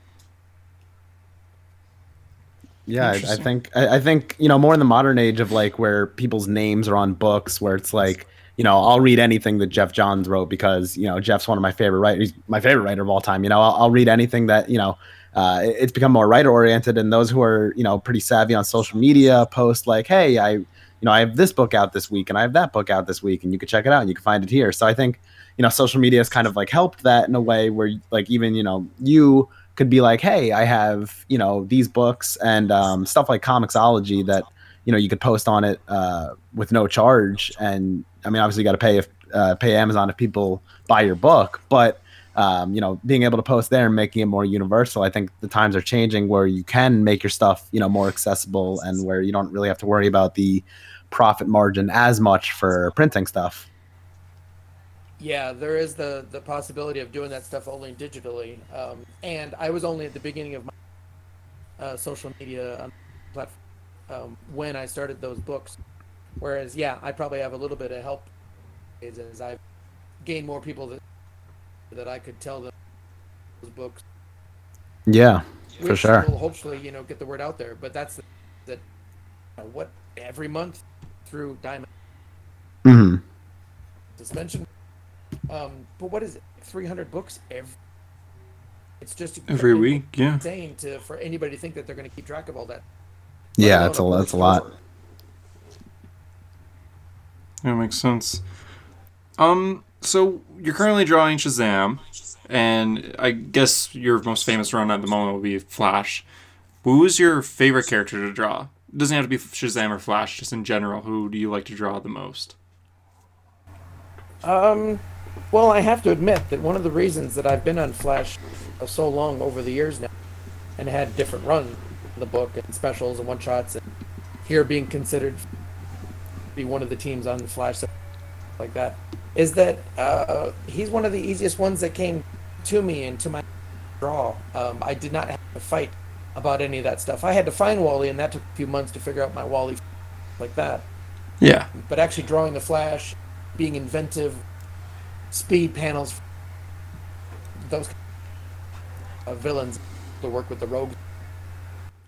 Yeah, I, I think I, I think you know more in the modern age of like where people's names are on books, where it's like you know I'll read anything that Geoff Johns wrote because you know Geoff's one of my favorite writers, he's my favorite writer of all time. You know, I'll, I'll read anything that you know. Uh, it's become more writer oriented, and those who are you know pretty savvy on social media post like, "Hey, I you know I have this book out this week, and I have that book out this week, and you can check it out, and you can find it here." So I think you know social media has kind of like helped that in a way where like even you know you could be like, hey, I have you know these books and um, stuff like Comixology that you know you could post on it uh, with no charge. And I mean, obviously, you got to pay if uh, pay Amazon if people buy your book, but um, you know, being able to post there and making it more universal. I think the times are changing where you can make your stuff, you know, more accessible and where you don't really have to worry about the profit margin as much for printing stuff. Yeah, there is the the possibility of doing that stuff only digitally. Um, and I was only at the beginning of my uh, social media platform um, when I started those books. Whereas, yeah, I probably have a little bit of help as I've gained more people that that I could tell them those books. Yeah, for sure. Will hopefully, you know, get the word out there. But that's that. You know, what every month through Diamond mm-hmm. suspension. Um, but what is it? Three hundred books every. It's just every week, yeah. Insane to for anybody to think that they're going to keep track of all that. Yeah, that's a that's a lot. That makes sense. Um, so you're currently drawing Shazam, and I guess your most famous run at the moment will be Flash. Who's your favorite character to draw? It doesn't have to be Shazam or Flash, just in general. Who do you like to draw the most? Um, well, I have to admit that one of the reasons that I've been on Flash so long over the years now, and had different runs in the book and specials and one shots, and here being considered to be one of the teams on the Flash, like that, is that uh, he's one of the easiest ones that came to me and to my draw. Um, I did not have to fight about any of that stuff. I had to find Wally, and that took a few months to figure out my Wally like that. Yeah. But actually, drawing the Flash, being inventive, speed panels, those uh, villains to work with the rogues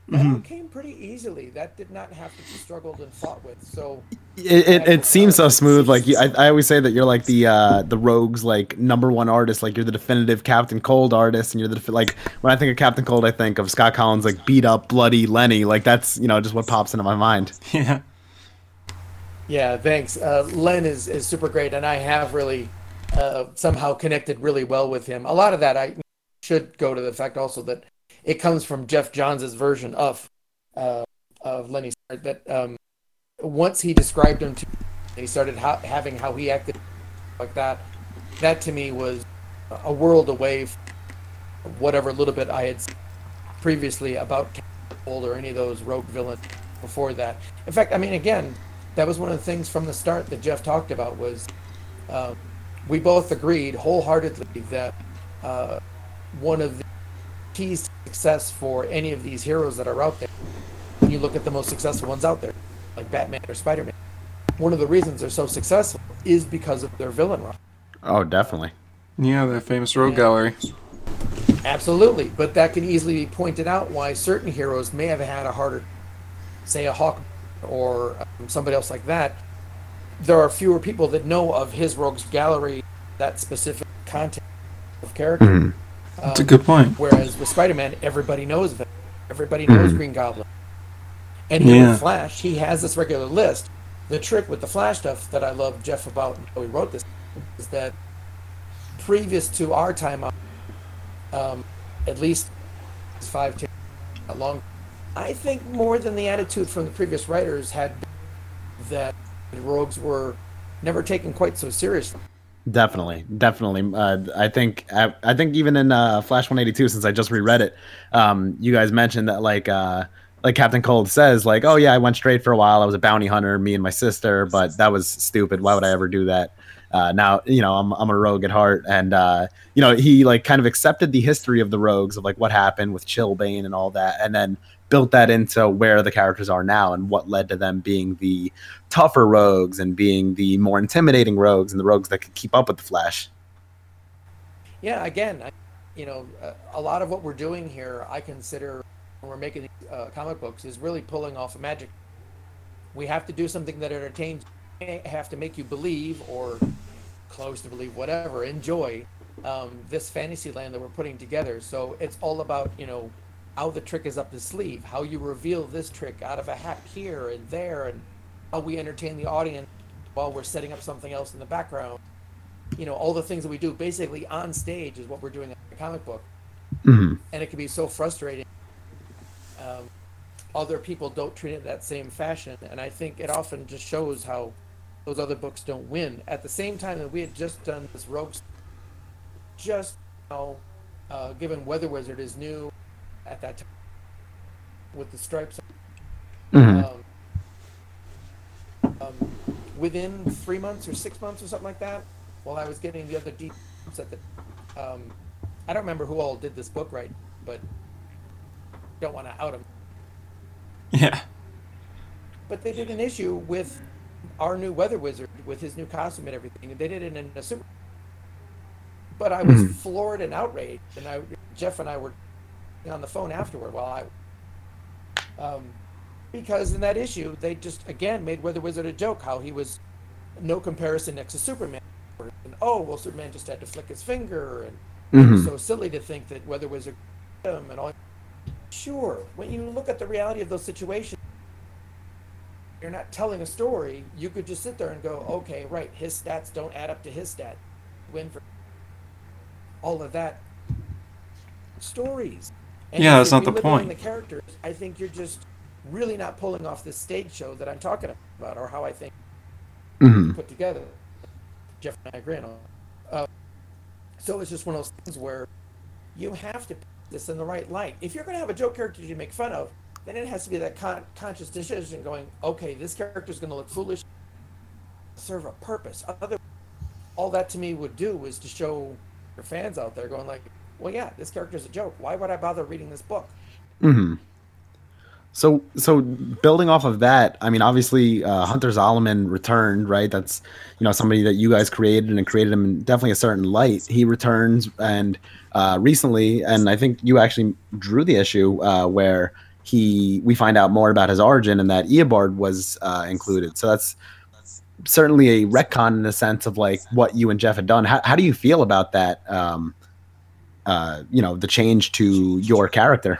that mm-hmm. came pretty easily. That did not have to be struggled and fought with. So it, it, it seems so smooth. Like you, I, I always say that you're like the uh, the rogues like number one artist. Like you're the definitive Captain Cold artist, and you're the like when I think of Captain Cold, I think of Scott Kolins like beat up, bloody Lenny. Like that's you know just what pops into my mind. Yeah. Yeah. Thanks. Uh, Len is is super great, and I have really uh, somehow connected really well with him. A lot of that I should go to the fact also that it comes from Geoff Johns' version of uh, of Lenny that um, once he described him to he started ha- having how he acted like that that to me was a world away from whatever little bit I had previously about Cold or any of those rogue villains before that. In fact, I mean, again, that was one of the things from the start that Geoff talked about was uh, we both agreed wholeheartedly that uh, one of the keys to success for any of these heroes that are out there. When you look at the most successful ones out there, like Batman or Spider Man, one of the reasons they're so successful is because of their villain run. Oh, definitely. Yeah, that famous rogue yeah. gallery. Absolutely, but that can easily be pointed out why certain heroes may have had a harder, say, a Hawk or um, somebody else like that. There are fewer people that know of his rogues gallery, that specific content of character. Mm-hmm. That's um, a good point. Whereas with Spider-Man, everybody knows Venom. Everybody knows mm-hmm. Green Goblin. And yeah. with Flash, he has this regular list. The trick with the Flash stuff that I love Geoff about and how he wrote this is that previous to our time, um, at least five, ten, long, I think more than the attitude from the previous writers had that rogues were never taken quite so seriously. Definitely, definitely. Uh, I think I, I, think even in uh, Flash 182, since I just reread it, um, you guys mentioned that like uh, like Captain Cold says, like, oh yeah, I went straight for a while. I was a bounty hunter, me and my sister, but that was stupid. Why would I ever do that? Uh, now you know I'm I'm a rogue at heart, and uh, you know he like kind of accepted the history of the rogues of like what happened with Chillblaine and all that, and then built that into where the characters are now and what led to them being the tougher rogues and being the more intimidating rogues and the rogues that could keep up with the Flash. Yeah, again, I, you know, a lot of what we're doing here, I consider when we're making uh, comic books is really pulling off a magic. We have to do something that entertains. Have to make you believe or close to believe, whatever, enjoy um, this fantasy land that we're putting together. So it's all about you know how the trick is up the sleeve, how you reveal this trick out of a hat here and there, and how we entertain the audience while we're setting up something else in the background. You know, all the things that we do basically on stage is what we're doing in a comic book. Mm-hmm. And it can be so frustrating. Um, other people don't treat it that same fashion. And I think it often just shows how those other books don't win. At the same time that we had just done this Rogues, just now, uh, given Weather Wizard is new at that time with the stripes, Mhm. um, um, within three months or six months or something like that, while I was getting the other deep at the, um, I don't remember who all did this book right, but don't want to out them. Yeah. But they did an issue with our new weather wizard with his new costume and everything, and they did it in a super. But I was Mhm. floored and outraged, and I, Geoff and I were on the phone afterward while I, um, because in that issue they just again made Weather Wizard a joke how he was no comparison next to Superman, and oh well Superman just had to flick his finger, and Mhm. so silly to think that Weather Wizard him and all. Sure, when you look at the reality of those situations you're not telling a story, you could just sit there and go, okay, right, his stats don't add up to his stat. Win for all of that. Stories. And Yeah, that's not the point. The characters, I think you're just really not pulling off this stage show that I'm talking about, or how I think Mhm. put together. Geoff and I agree on. Uh, so it's just one of those things where you have to put this in the right light. If you're going to have a joke character you make fun of, then it has to be that con- conscious decision going, okay, this character is going to look foolish, serve a purpose. Other, all that to me would do is to show your fans out there going like, well, yeah, this character's a joke. Why would I bother reading this book? hmm So, so building off of that, I mean, obviously, uh, Hunter Zolomon returned, right? That's you know somebody that you guys created and created him in definitely a certain light. He returns, and uh, recently, and I think you actually drew the issue uh, where he we find out more about his origin and that Eobard was uh, included. So that's certainly a retcon in the sense of like what you and Geoff had done. How, how do you feel about that? Um, uh, you know, the change to your character.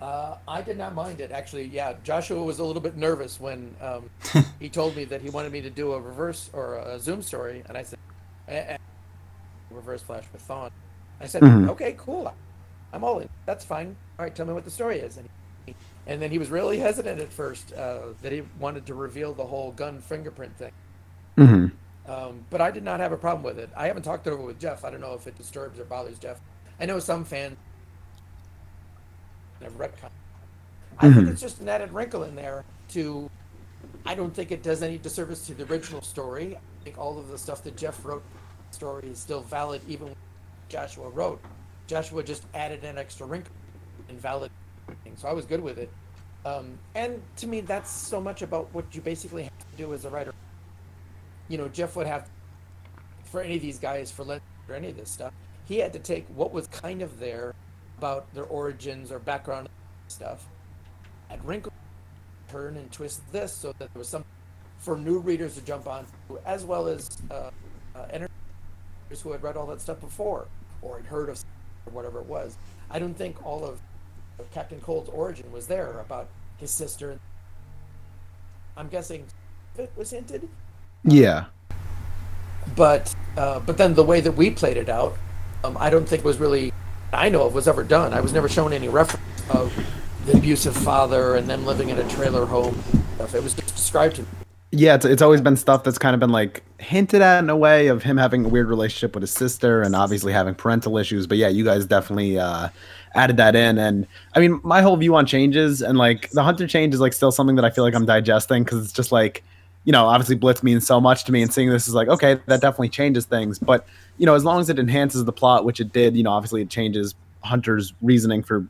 Uh, I did not mind it actually. Yeah, Joshua was a little bit nervous when um, he told me that he wanted me to do a reverse or a Zoom story, and I said, "Eh, eh, "Reverse Flash with Thawne." I said, Mhm. "Okay, cool. I'm all in. That's fine. All right, tell me what the story is." And, he, and then he was really hesitant at first uh, that he wanted to reveal the whole gun fingerprint thing. hmm Um, but I did not have a problem with it. I haven't talked it over with Geoff. I don't know if it disturbs or bothers Geoff. I know some fans have retcon. I think Mhm. it's just an added wrinkle in there to. I don't think it does any disservice to the original story. I think all of the stuff that Geoff wrote story is still valid, even when Joshua wrote. Joshua just added an extra wrinkle and valid, so I was good with it. Um, and to me, that's so much about what you basically have to do as a writer you know, Geoff would have for any of these guys for Lent or any of this stuff. He had to take what was kind of there about their origins or background stuff, and wrinkle, turn, and twist this so that there was some for new readers to jump on, as well as uh, uh, who had read all that stuff before or had heard of or whatever it was. I don't think all of Captain Cold's origin was there about his sister. I'm guessing it was hinted Yeah. but uh, but then the way that we played it out, um, I don't think was really I know of was ever done. I was never shown any reference of the abusive father and them living in a trailer home. Stuff. It was just described to me. Yeah, it's, it's always been stuff that's kind of been like hinted at in a way of him having a weird relationship with his sister and obviously having parental issues. But yeah, you guys definitely uh, added that in. And I mean, my whole view on changes and like the Hunter change is like still something that I feel like I'm digesting because it's just like, you know, obviously Blitz means so much to me and seeing this is like, okay, that definitely changes things. But, you know, as long as it enhances the plot, which it did, you know, obviously it changes Hunter's reasoning for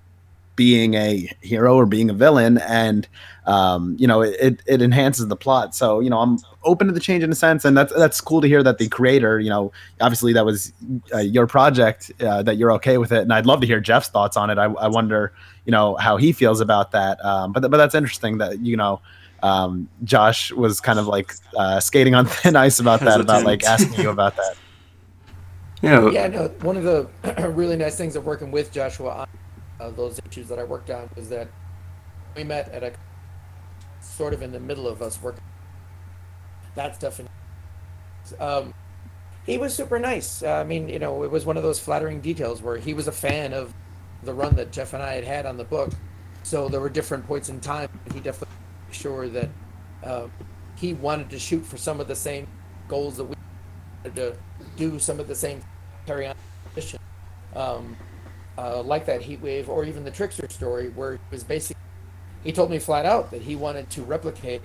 being a hero or being a villain and um, you know it, it enhances the plot. So you know i'm open to the change in a sense and that's that's cool to hear that the creator you know obviously that was uh, your project uh, that you're okay with it and i'd love to hear geoff's thoughts on it. I, I wonder you know how he feels about that. Um, but but that's interesting that you know um, josh was kind of like uh, skating on thin ice about that about like asking you about that Yeah. Yeah, no. One of the really nice things of working with Joshua on uh, those issues that I worked on was that we met at a sort of in the middle of us working that stuff. And um, he was super nice. Uh, I mean, you know, it was one of those flattering details where he was a fan of the run that Geoff and I had had on the book. So there were different points in time. He definitely made sure that uh, he wanted to shoot for some of the same goals that we wanted to do, some of the same carry on um, uh, like that Heat Wave or even the Trickster story, where it was basically he told me flat out that he wanted to replicate.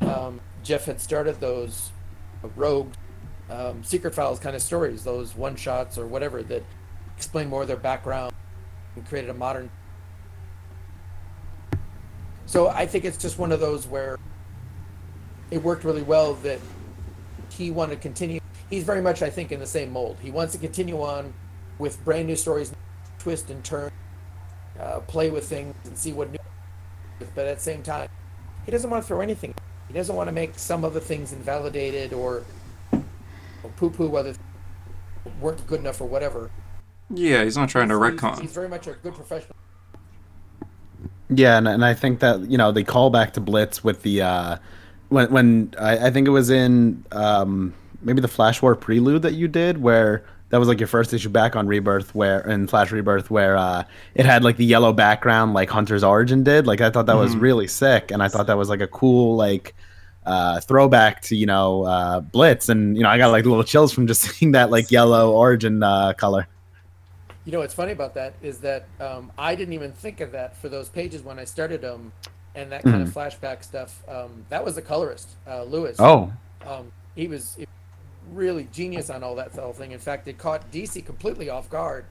Um, Geoff had started those rogue um, secret files kind of stories, those one shots or whatever that explain more of their background and created a modern. So I think it's just one of those where it worked really well that he wanted to continue. He's very much, I think, in the same mold. He wants to continue on with brand new stories, twist and turn, uh, play with things and see what new. But at the same time, he doesn't want to throw anything. He doesn't want to make some of the things invalidated or, or poo-poo whether weren't good enough or whatever. Yeah, he's not trying to He's- retcon. He's very much a good professional. Yeah, and, and I think that you know they call back to Blitz with the uh, when when I, I think it was in um, maybe the Flash War prelude that you did where that was like your first issue back on Rebirth where in Flash Rebirth where uh, it had like the yellow background like Hunter's Origin did. Like I thought that was really sick, and I thought that was like a cool like uh, throwback to you know uh, Blitz, and you know I got like little chills from just seeing that like yellow Origin uh, color. You know what's funny about that is that um, I didn't even think of that for those pages when I started them, and that kind of flashback stuff. Um, that was the colorist, uh, Luis. Oh, um, he was really genius on all that whole thing. In fact, it caught DC completely off guard.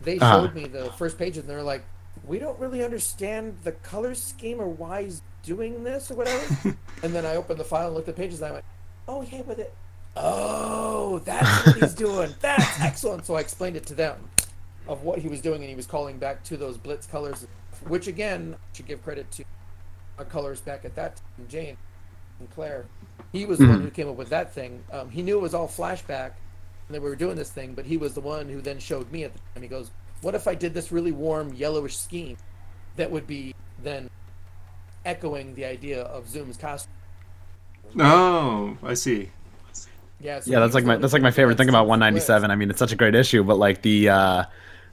They Uh-huh. showed me the first pages, and they're like, "We don't really understand the color scheme or why he's doing this or whatever." and then I opened the file and looked at the pages, and I went, "Oh yeah, with it. Oh, that's what he's doing. That's excellent." So I explained it to them of what he was doing, and he was calling back to those Blitz colors, which again I should give credit to our colors back at that time, Jane and Claire. He was the one who came up with that thing. Um, he knew it was all flashback, and that we were doing this thing, but he was the one who then showed me at the time. He goes, "What if I did this really warm yellowish scheme that would be then echoing the idea of Zoom's costume?" Oh, I see. Yeah, so yeah, that's like my that's like my favorite thing about Blitz. 197. I mean, it's such a great issue, but like the uh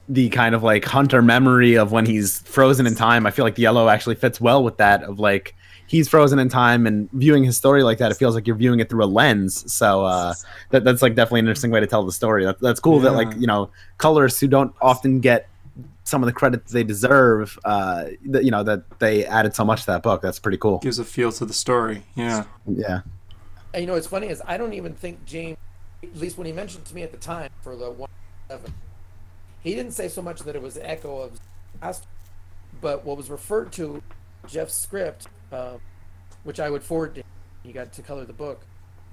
the kind of like hunter memory of when he's frozen in time, I feel like the yellow actually fits well with that of like he's frozen in time and viewing his story like that, it feels like you're viewing it through a lens. So uh that, that's like definitely an interesting way to tell the story. That, that's cool that like, you know, colorists who don't often get some of the credit they deserve, uh that you know, that they added so much to that book. That's pretty cool. Gives a feel to the story. Yeah. Yeah. And you know what's funny is I don't even think James, at least when he mentioned to me at the time for the one seven, he didn't say so much that it was an echo of but what was referred to Geoff's script, um, which I would forward to him, he got to color the book,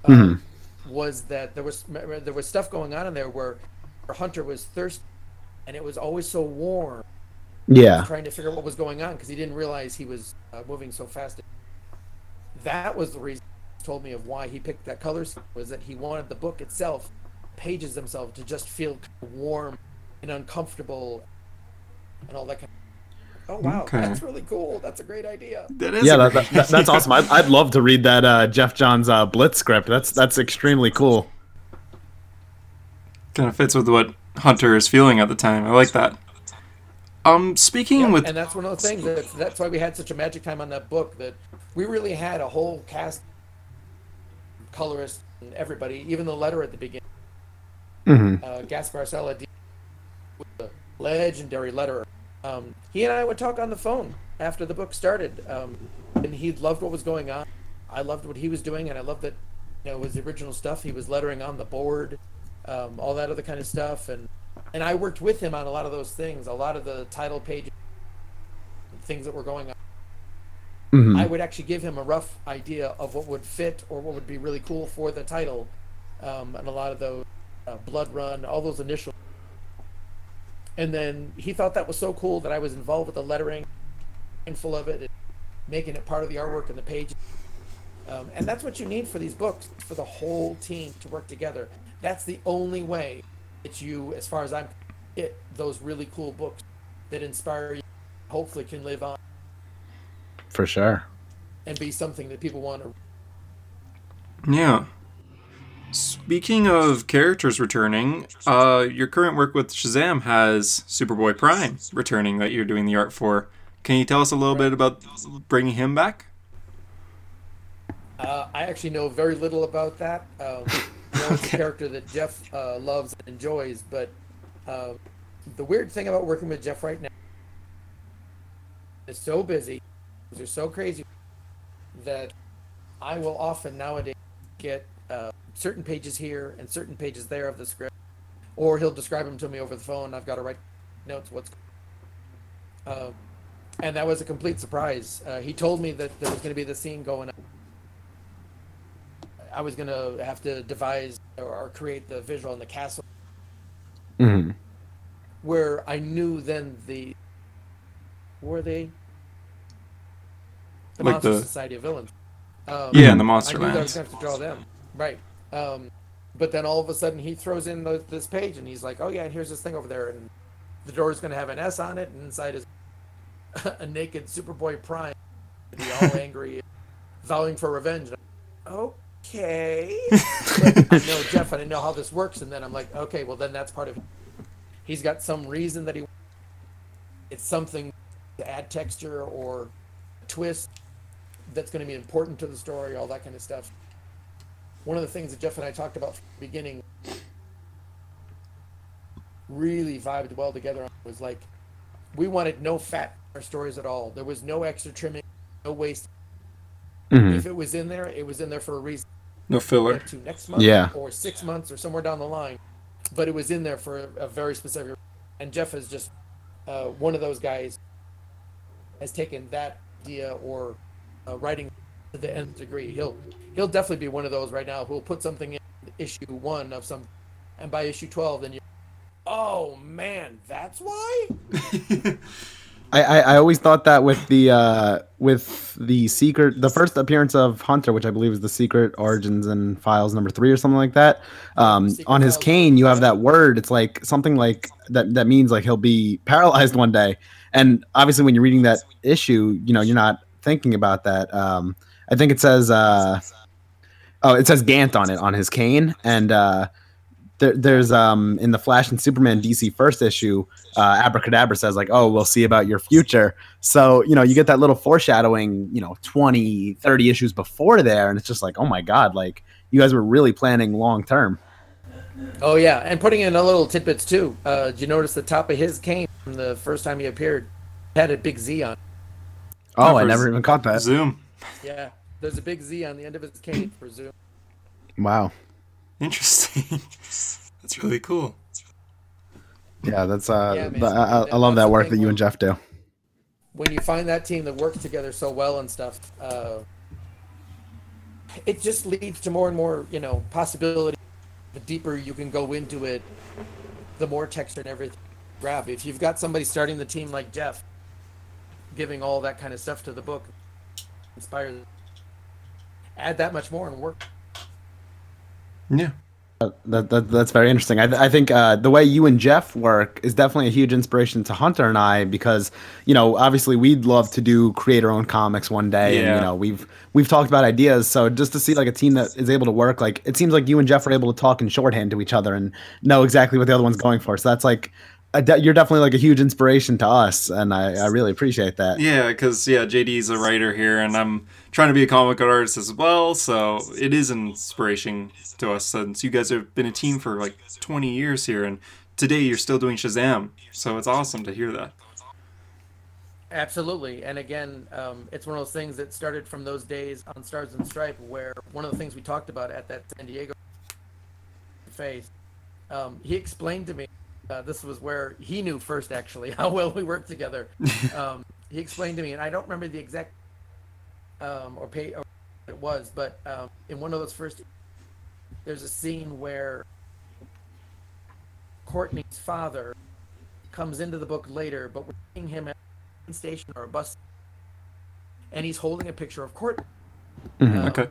um, was that there was there was stuff going on in there where Hunter was thirsty, and it was always so warm, Yeah. trying to figure out what was going on because he didn't realize he was uh, moving so fast. That was the reason he told me of why he picked that color was that he wanted the book itself, pages themselves, to just feel warm and uncomfortable, and all that kind. Of, oh wow, Okay. that's really cool. That's a great idea. That is yeah, a that, that, that's awesome. I'd, I'd love to read that uh, Geoff Johns uh, Blitz script. That's that's extremely cool. kind of fits with what Hunter is feeling at the time. I like that. Um, speaking Yeah, with and that's one of the things that that's why we had such a magic time on that book that we really had a whole cast, colorist, and everybody, even the letter at the beginning. Mm-hmm. uh, Gaspar Saladino, was a legendary letterer. Um, he and I would talk on the phone after the book started, um, and he loved what was going on. I loved what he was doing, and I loved that you know the original stuff. He was lettering on the board, um, all that other kind of stuff, and and I worked with him on a lot of those things, a lot of the title pages, things that were going on. Mhm. I would actually give him a rough idea of what would fit or what would be really cool for the title, um, and a lot of those uh, Blood Run, all those initial. And then he thought that was so cool that I was involved with the lettering, mindful of it, and making it part of the artwork and the page. Um, and that's what you need for these books, for the whole team to work together. That's the only way that you, as far as I'm, get those really cool books that inspire you, hopefully can live on For sure. and be something that people want to yeah. Speaking of characters returning, uh, your current work with Shazam has Superboy Prime returning that you're doing the art for. Can you tell us a little bit about bringing him back? Uh, I actually know very little about that. Um, know, it's a character that Geoff uh, loves and enjoys, but uh, the weird thing about working with Geoff right now is so busy, they're so crazy that I will often nowadays get uh, certain pages here and certain pages there of the script, or he'll describe them to me over the phone. I've got to write notes. What's uh, and that was a complete surprise. Uh, he told me that there was going to be the scene going on. I was going to have to devise or, or create the visual in the castle Mhm. where I knew then the were they the Like Monster the- Society of Villains. Um, Yeah, and the Monster I knew I was going to have to draw them, right? Um, but then all of a sudden he throws in the, this page and he's like, "Oh yeah, and here's this thing over there, and the door is going to have an S on it, and inside is a naked Superboy Prime, be all angry, vowing for revenge." Okay, I know Geoff, and I know how this works, and then I'm like, okay, well then that's part of. He's got some reason that he. It's something to add texture or twist that's going to be important to the story, all that kind of stuff. One of the things that Geoff and I talked about from the beginning really vibed well together on was like we wanted no fat in our stories at all. There was no extra trimming, no waste. Mhm. If it was in there, it was in there for a reason. No filler. To next month Yeah. or six months or somewhere down the line. But it was in there for a, a very specific and Geoff is just uh, one of those guys has taken that idea or uh, writing to the nth degree. He'll he'll definitely be one of those right now who'll put something in issue one of some and by issue twelve then you Oh man, that's why? I, I, I always thought that with the uh, with the secret, the first appearance of Hunter, which I believe is the secret origins and files number three or something like that. Um, on his cane, you have that word. It's like something like that. That means like he'll be paralyzed one day. And obviously, when you're reading that issue, you know you're not thinking about that. Um, I think it says, uh, oh, it says Gant on it on his cane, and uh, there, there's um in the Flash and Superman DC first issue uh, abracadabra says like oh we'll see about your future so you know you get that little foreshadowing you know 20 30 issues before there and it's just like oh my god like you guys were really planning long term Oh yeah, and putting in a little tidbits too. Uh, did you notice the top of his cane from the first time he appeared had a big Z on? it? oh i never even caught that Zoom. Yeah, there's a big Z on the end of his cane for Zoom. wow Interesting. That's really cool. yeah that's uh Yeah, man. th- I, I- I love That's that work that you and geoff do when you find that team that works together so well and stuff, uh, it just leads to more and more, you know, possibility. The deeper you can go into it, the more texture and everything you grab. If you've got somebody starting the team like Geoff, giving all that kind of stuff to the book, inspire, add that much more and work. Yeah. That, that that's very interesting. I, th- I think uh, the way you and Geoff work is definitely a huge inspiration to Hunter and I because you know obviously we'd love to do create our own comics one day. And, Yeah. you know we've we've talked about ideas. So just to see like a team that is able to work like it seems like you and Geoff are able to talk in shorthand to each other and know exactly what the other one's going for. So that's like a de- you're definitely like a huge inspiration to us, and I, I really appreciate that. Yeah, because yeah, JD's a writer here, and I'm trying to be a comic artist as well. So it is an inspiration to us since you guys have been a team for like 20 years here, and today you're still doing Shazam. So it's awesome to hear that. Absolutely, and again, um, it's one of those things that started from those days on Stars and Stripe, where one of the things we talked about at that San Diego face, um, he explained to me. Uh, this was where he knew first, actually, how well we worked together. Um, he explained to me, and I don't remember the exact um, or pay or what it was, but um, in one of those first, there's a scene where Courtney's father comes into the book later, but we're seeing him at a station or a bus, and he's holding a picture of Courtney. Mhm. Um, Okay.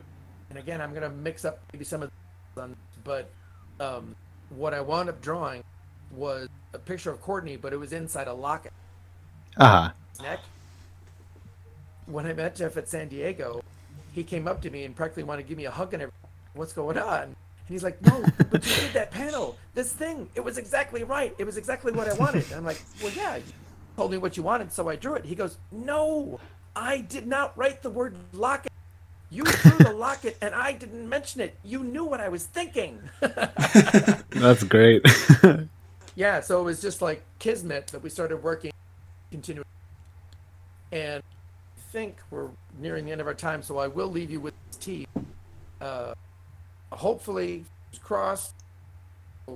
And again, I'm gonna mix up maybe some of them, but um, what I wound up drawing was a picture of Courtney, but it was inside a locket Uh-huh. neck. When I met Geoff at San Diego, he came up to me and practically wanted to give me a hug and everything. What's going on? And he's like, No, but you did that panel. This thing, it was exactly right. It was exactly what I wanted. And I'm like, Well, yeah, you told me what you wanted, so I drew it. He goes, No, I did not write the word locket. You drew the locket and I didn't mention it. You knew what I was thinking. That's great. yeah, so it was just like kismet that we started working, continuing, and I think we're nearing the end of our time. So I will leave you with this tea. Uh, hopefully, fingers crossed,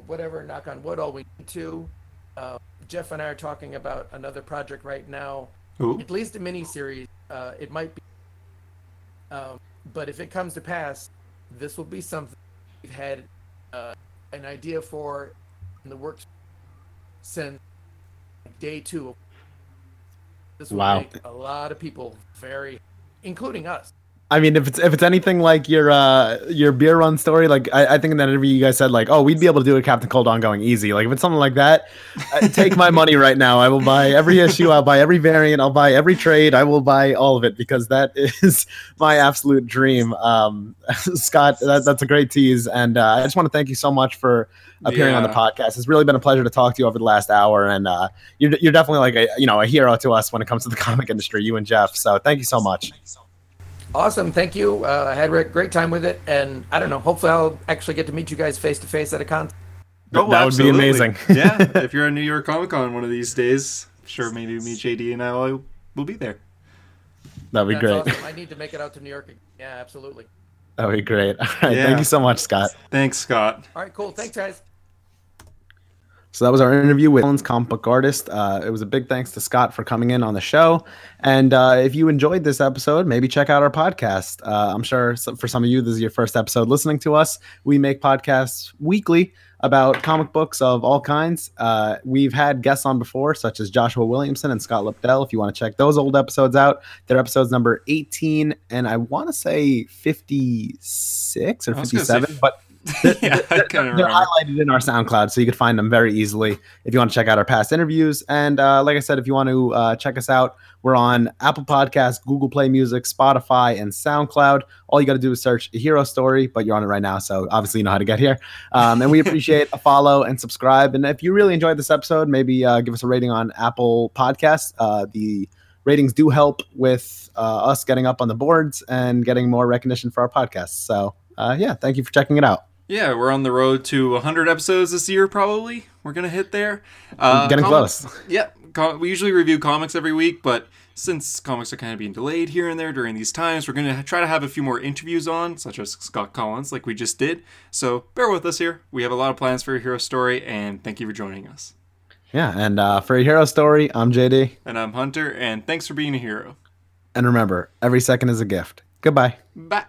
whatever. Knock on wood. All we need to. Uh, Geoff and I are talking about another project right now. Ooh. At least a mini series. Uh, it might be. Um, but if it comes to pass, this will be something we've had uh, an idea for in the works since day two. This will Wow. make a lot of people very, including us. I mean, if it's if it's anything like your uh your beer run story, like I, I think in that interview you guys said like, oh, we'd be able to do a Captain Cold ongoing easy. Like if it's something like that, uh, take my money right now. I will buy every issue. I'll buy every variant. I'll buy every trade. I will buy all of it because that is my absolute dream. Um, Scott, that, that's a great tease, and uh, I just want to thank you so much for appearing on the podcast. It's really been a pleasure to talk to you over the last hour, and uh, you're you're definitely like a you know a hero to us when it comes to the comic industry. You and Geoff. So thank you so much. Awesome, thank you. Uh, I had a great time with it, and I don't know. Hopefully, I'll actually get to meet you guys face to face at a con. Th- that would be amazing. yeah, if you're at New York Comic Con one of these days, sure, maybe me, JD, and I will will be there. That'd be That's great. awesome. I need to make it out to New York. Yeah, absolutely. That'd be great. All right. Yeah. Thank you so much, Scott. Thanks, Scott. All right, cool. Thanks, guys. So that was our interview with Owens comic book artist. Uh, it was a big thanks to Scott for coming in on the show. And uh, if you enjoyed this episode, maybe check out our podcast. Uh, I'm sure for some of you, this is your first episode listening to us. We make podcasts weekly about comic books of all kinds. Uh, we've had guests on before, such as Joshua Williamson and Scott Lobdell. If you want to check those old episodes out, they're episodes number 18 and I want to say 56 or I was gonna say 57, but yeah, I kind of they're highlighted in our SoundCloud, so you can find them very easily if you want to check out our past interviews. And uh, like I said, if you want to uh, check us out, we're on Apple Podcasts, Google Play Music, Spotify, and SoundCloud. All you got to do is search a hero story, but you're on it right now, so obviously you know how to get here. Um, and we appreciate a follow and subscribe. And if you really enjoyed this episode, maybe uh, give us a rating on Apple Podcasts. Uh, the ratings do help with uh, us getting up on the boards and getting more recognition for our podcasts. So uh, yeah, thank you for checking it out. Yeah, we're on the road to 100 episodes this year, probably. We're going to hit there. Uh, Getting comics- close. Yeah, co- we usually review comics every week, but since comics are kind of being delayed here and there during these times, we're going to try to have a few more interviews on, such as Scott Kolins, like we just did. So bear with us here. We have a lot of plans for a hero story, and thank you for joining us. Yeah, and uh, for a hero story, I'm JD. And I'm Hunter, and thanks for being a hero. And remember, every second is a gift. Goodbye. Bye.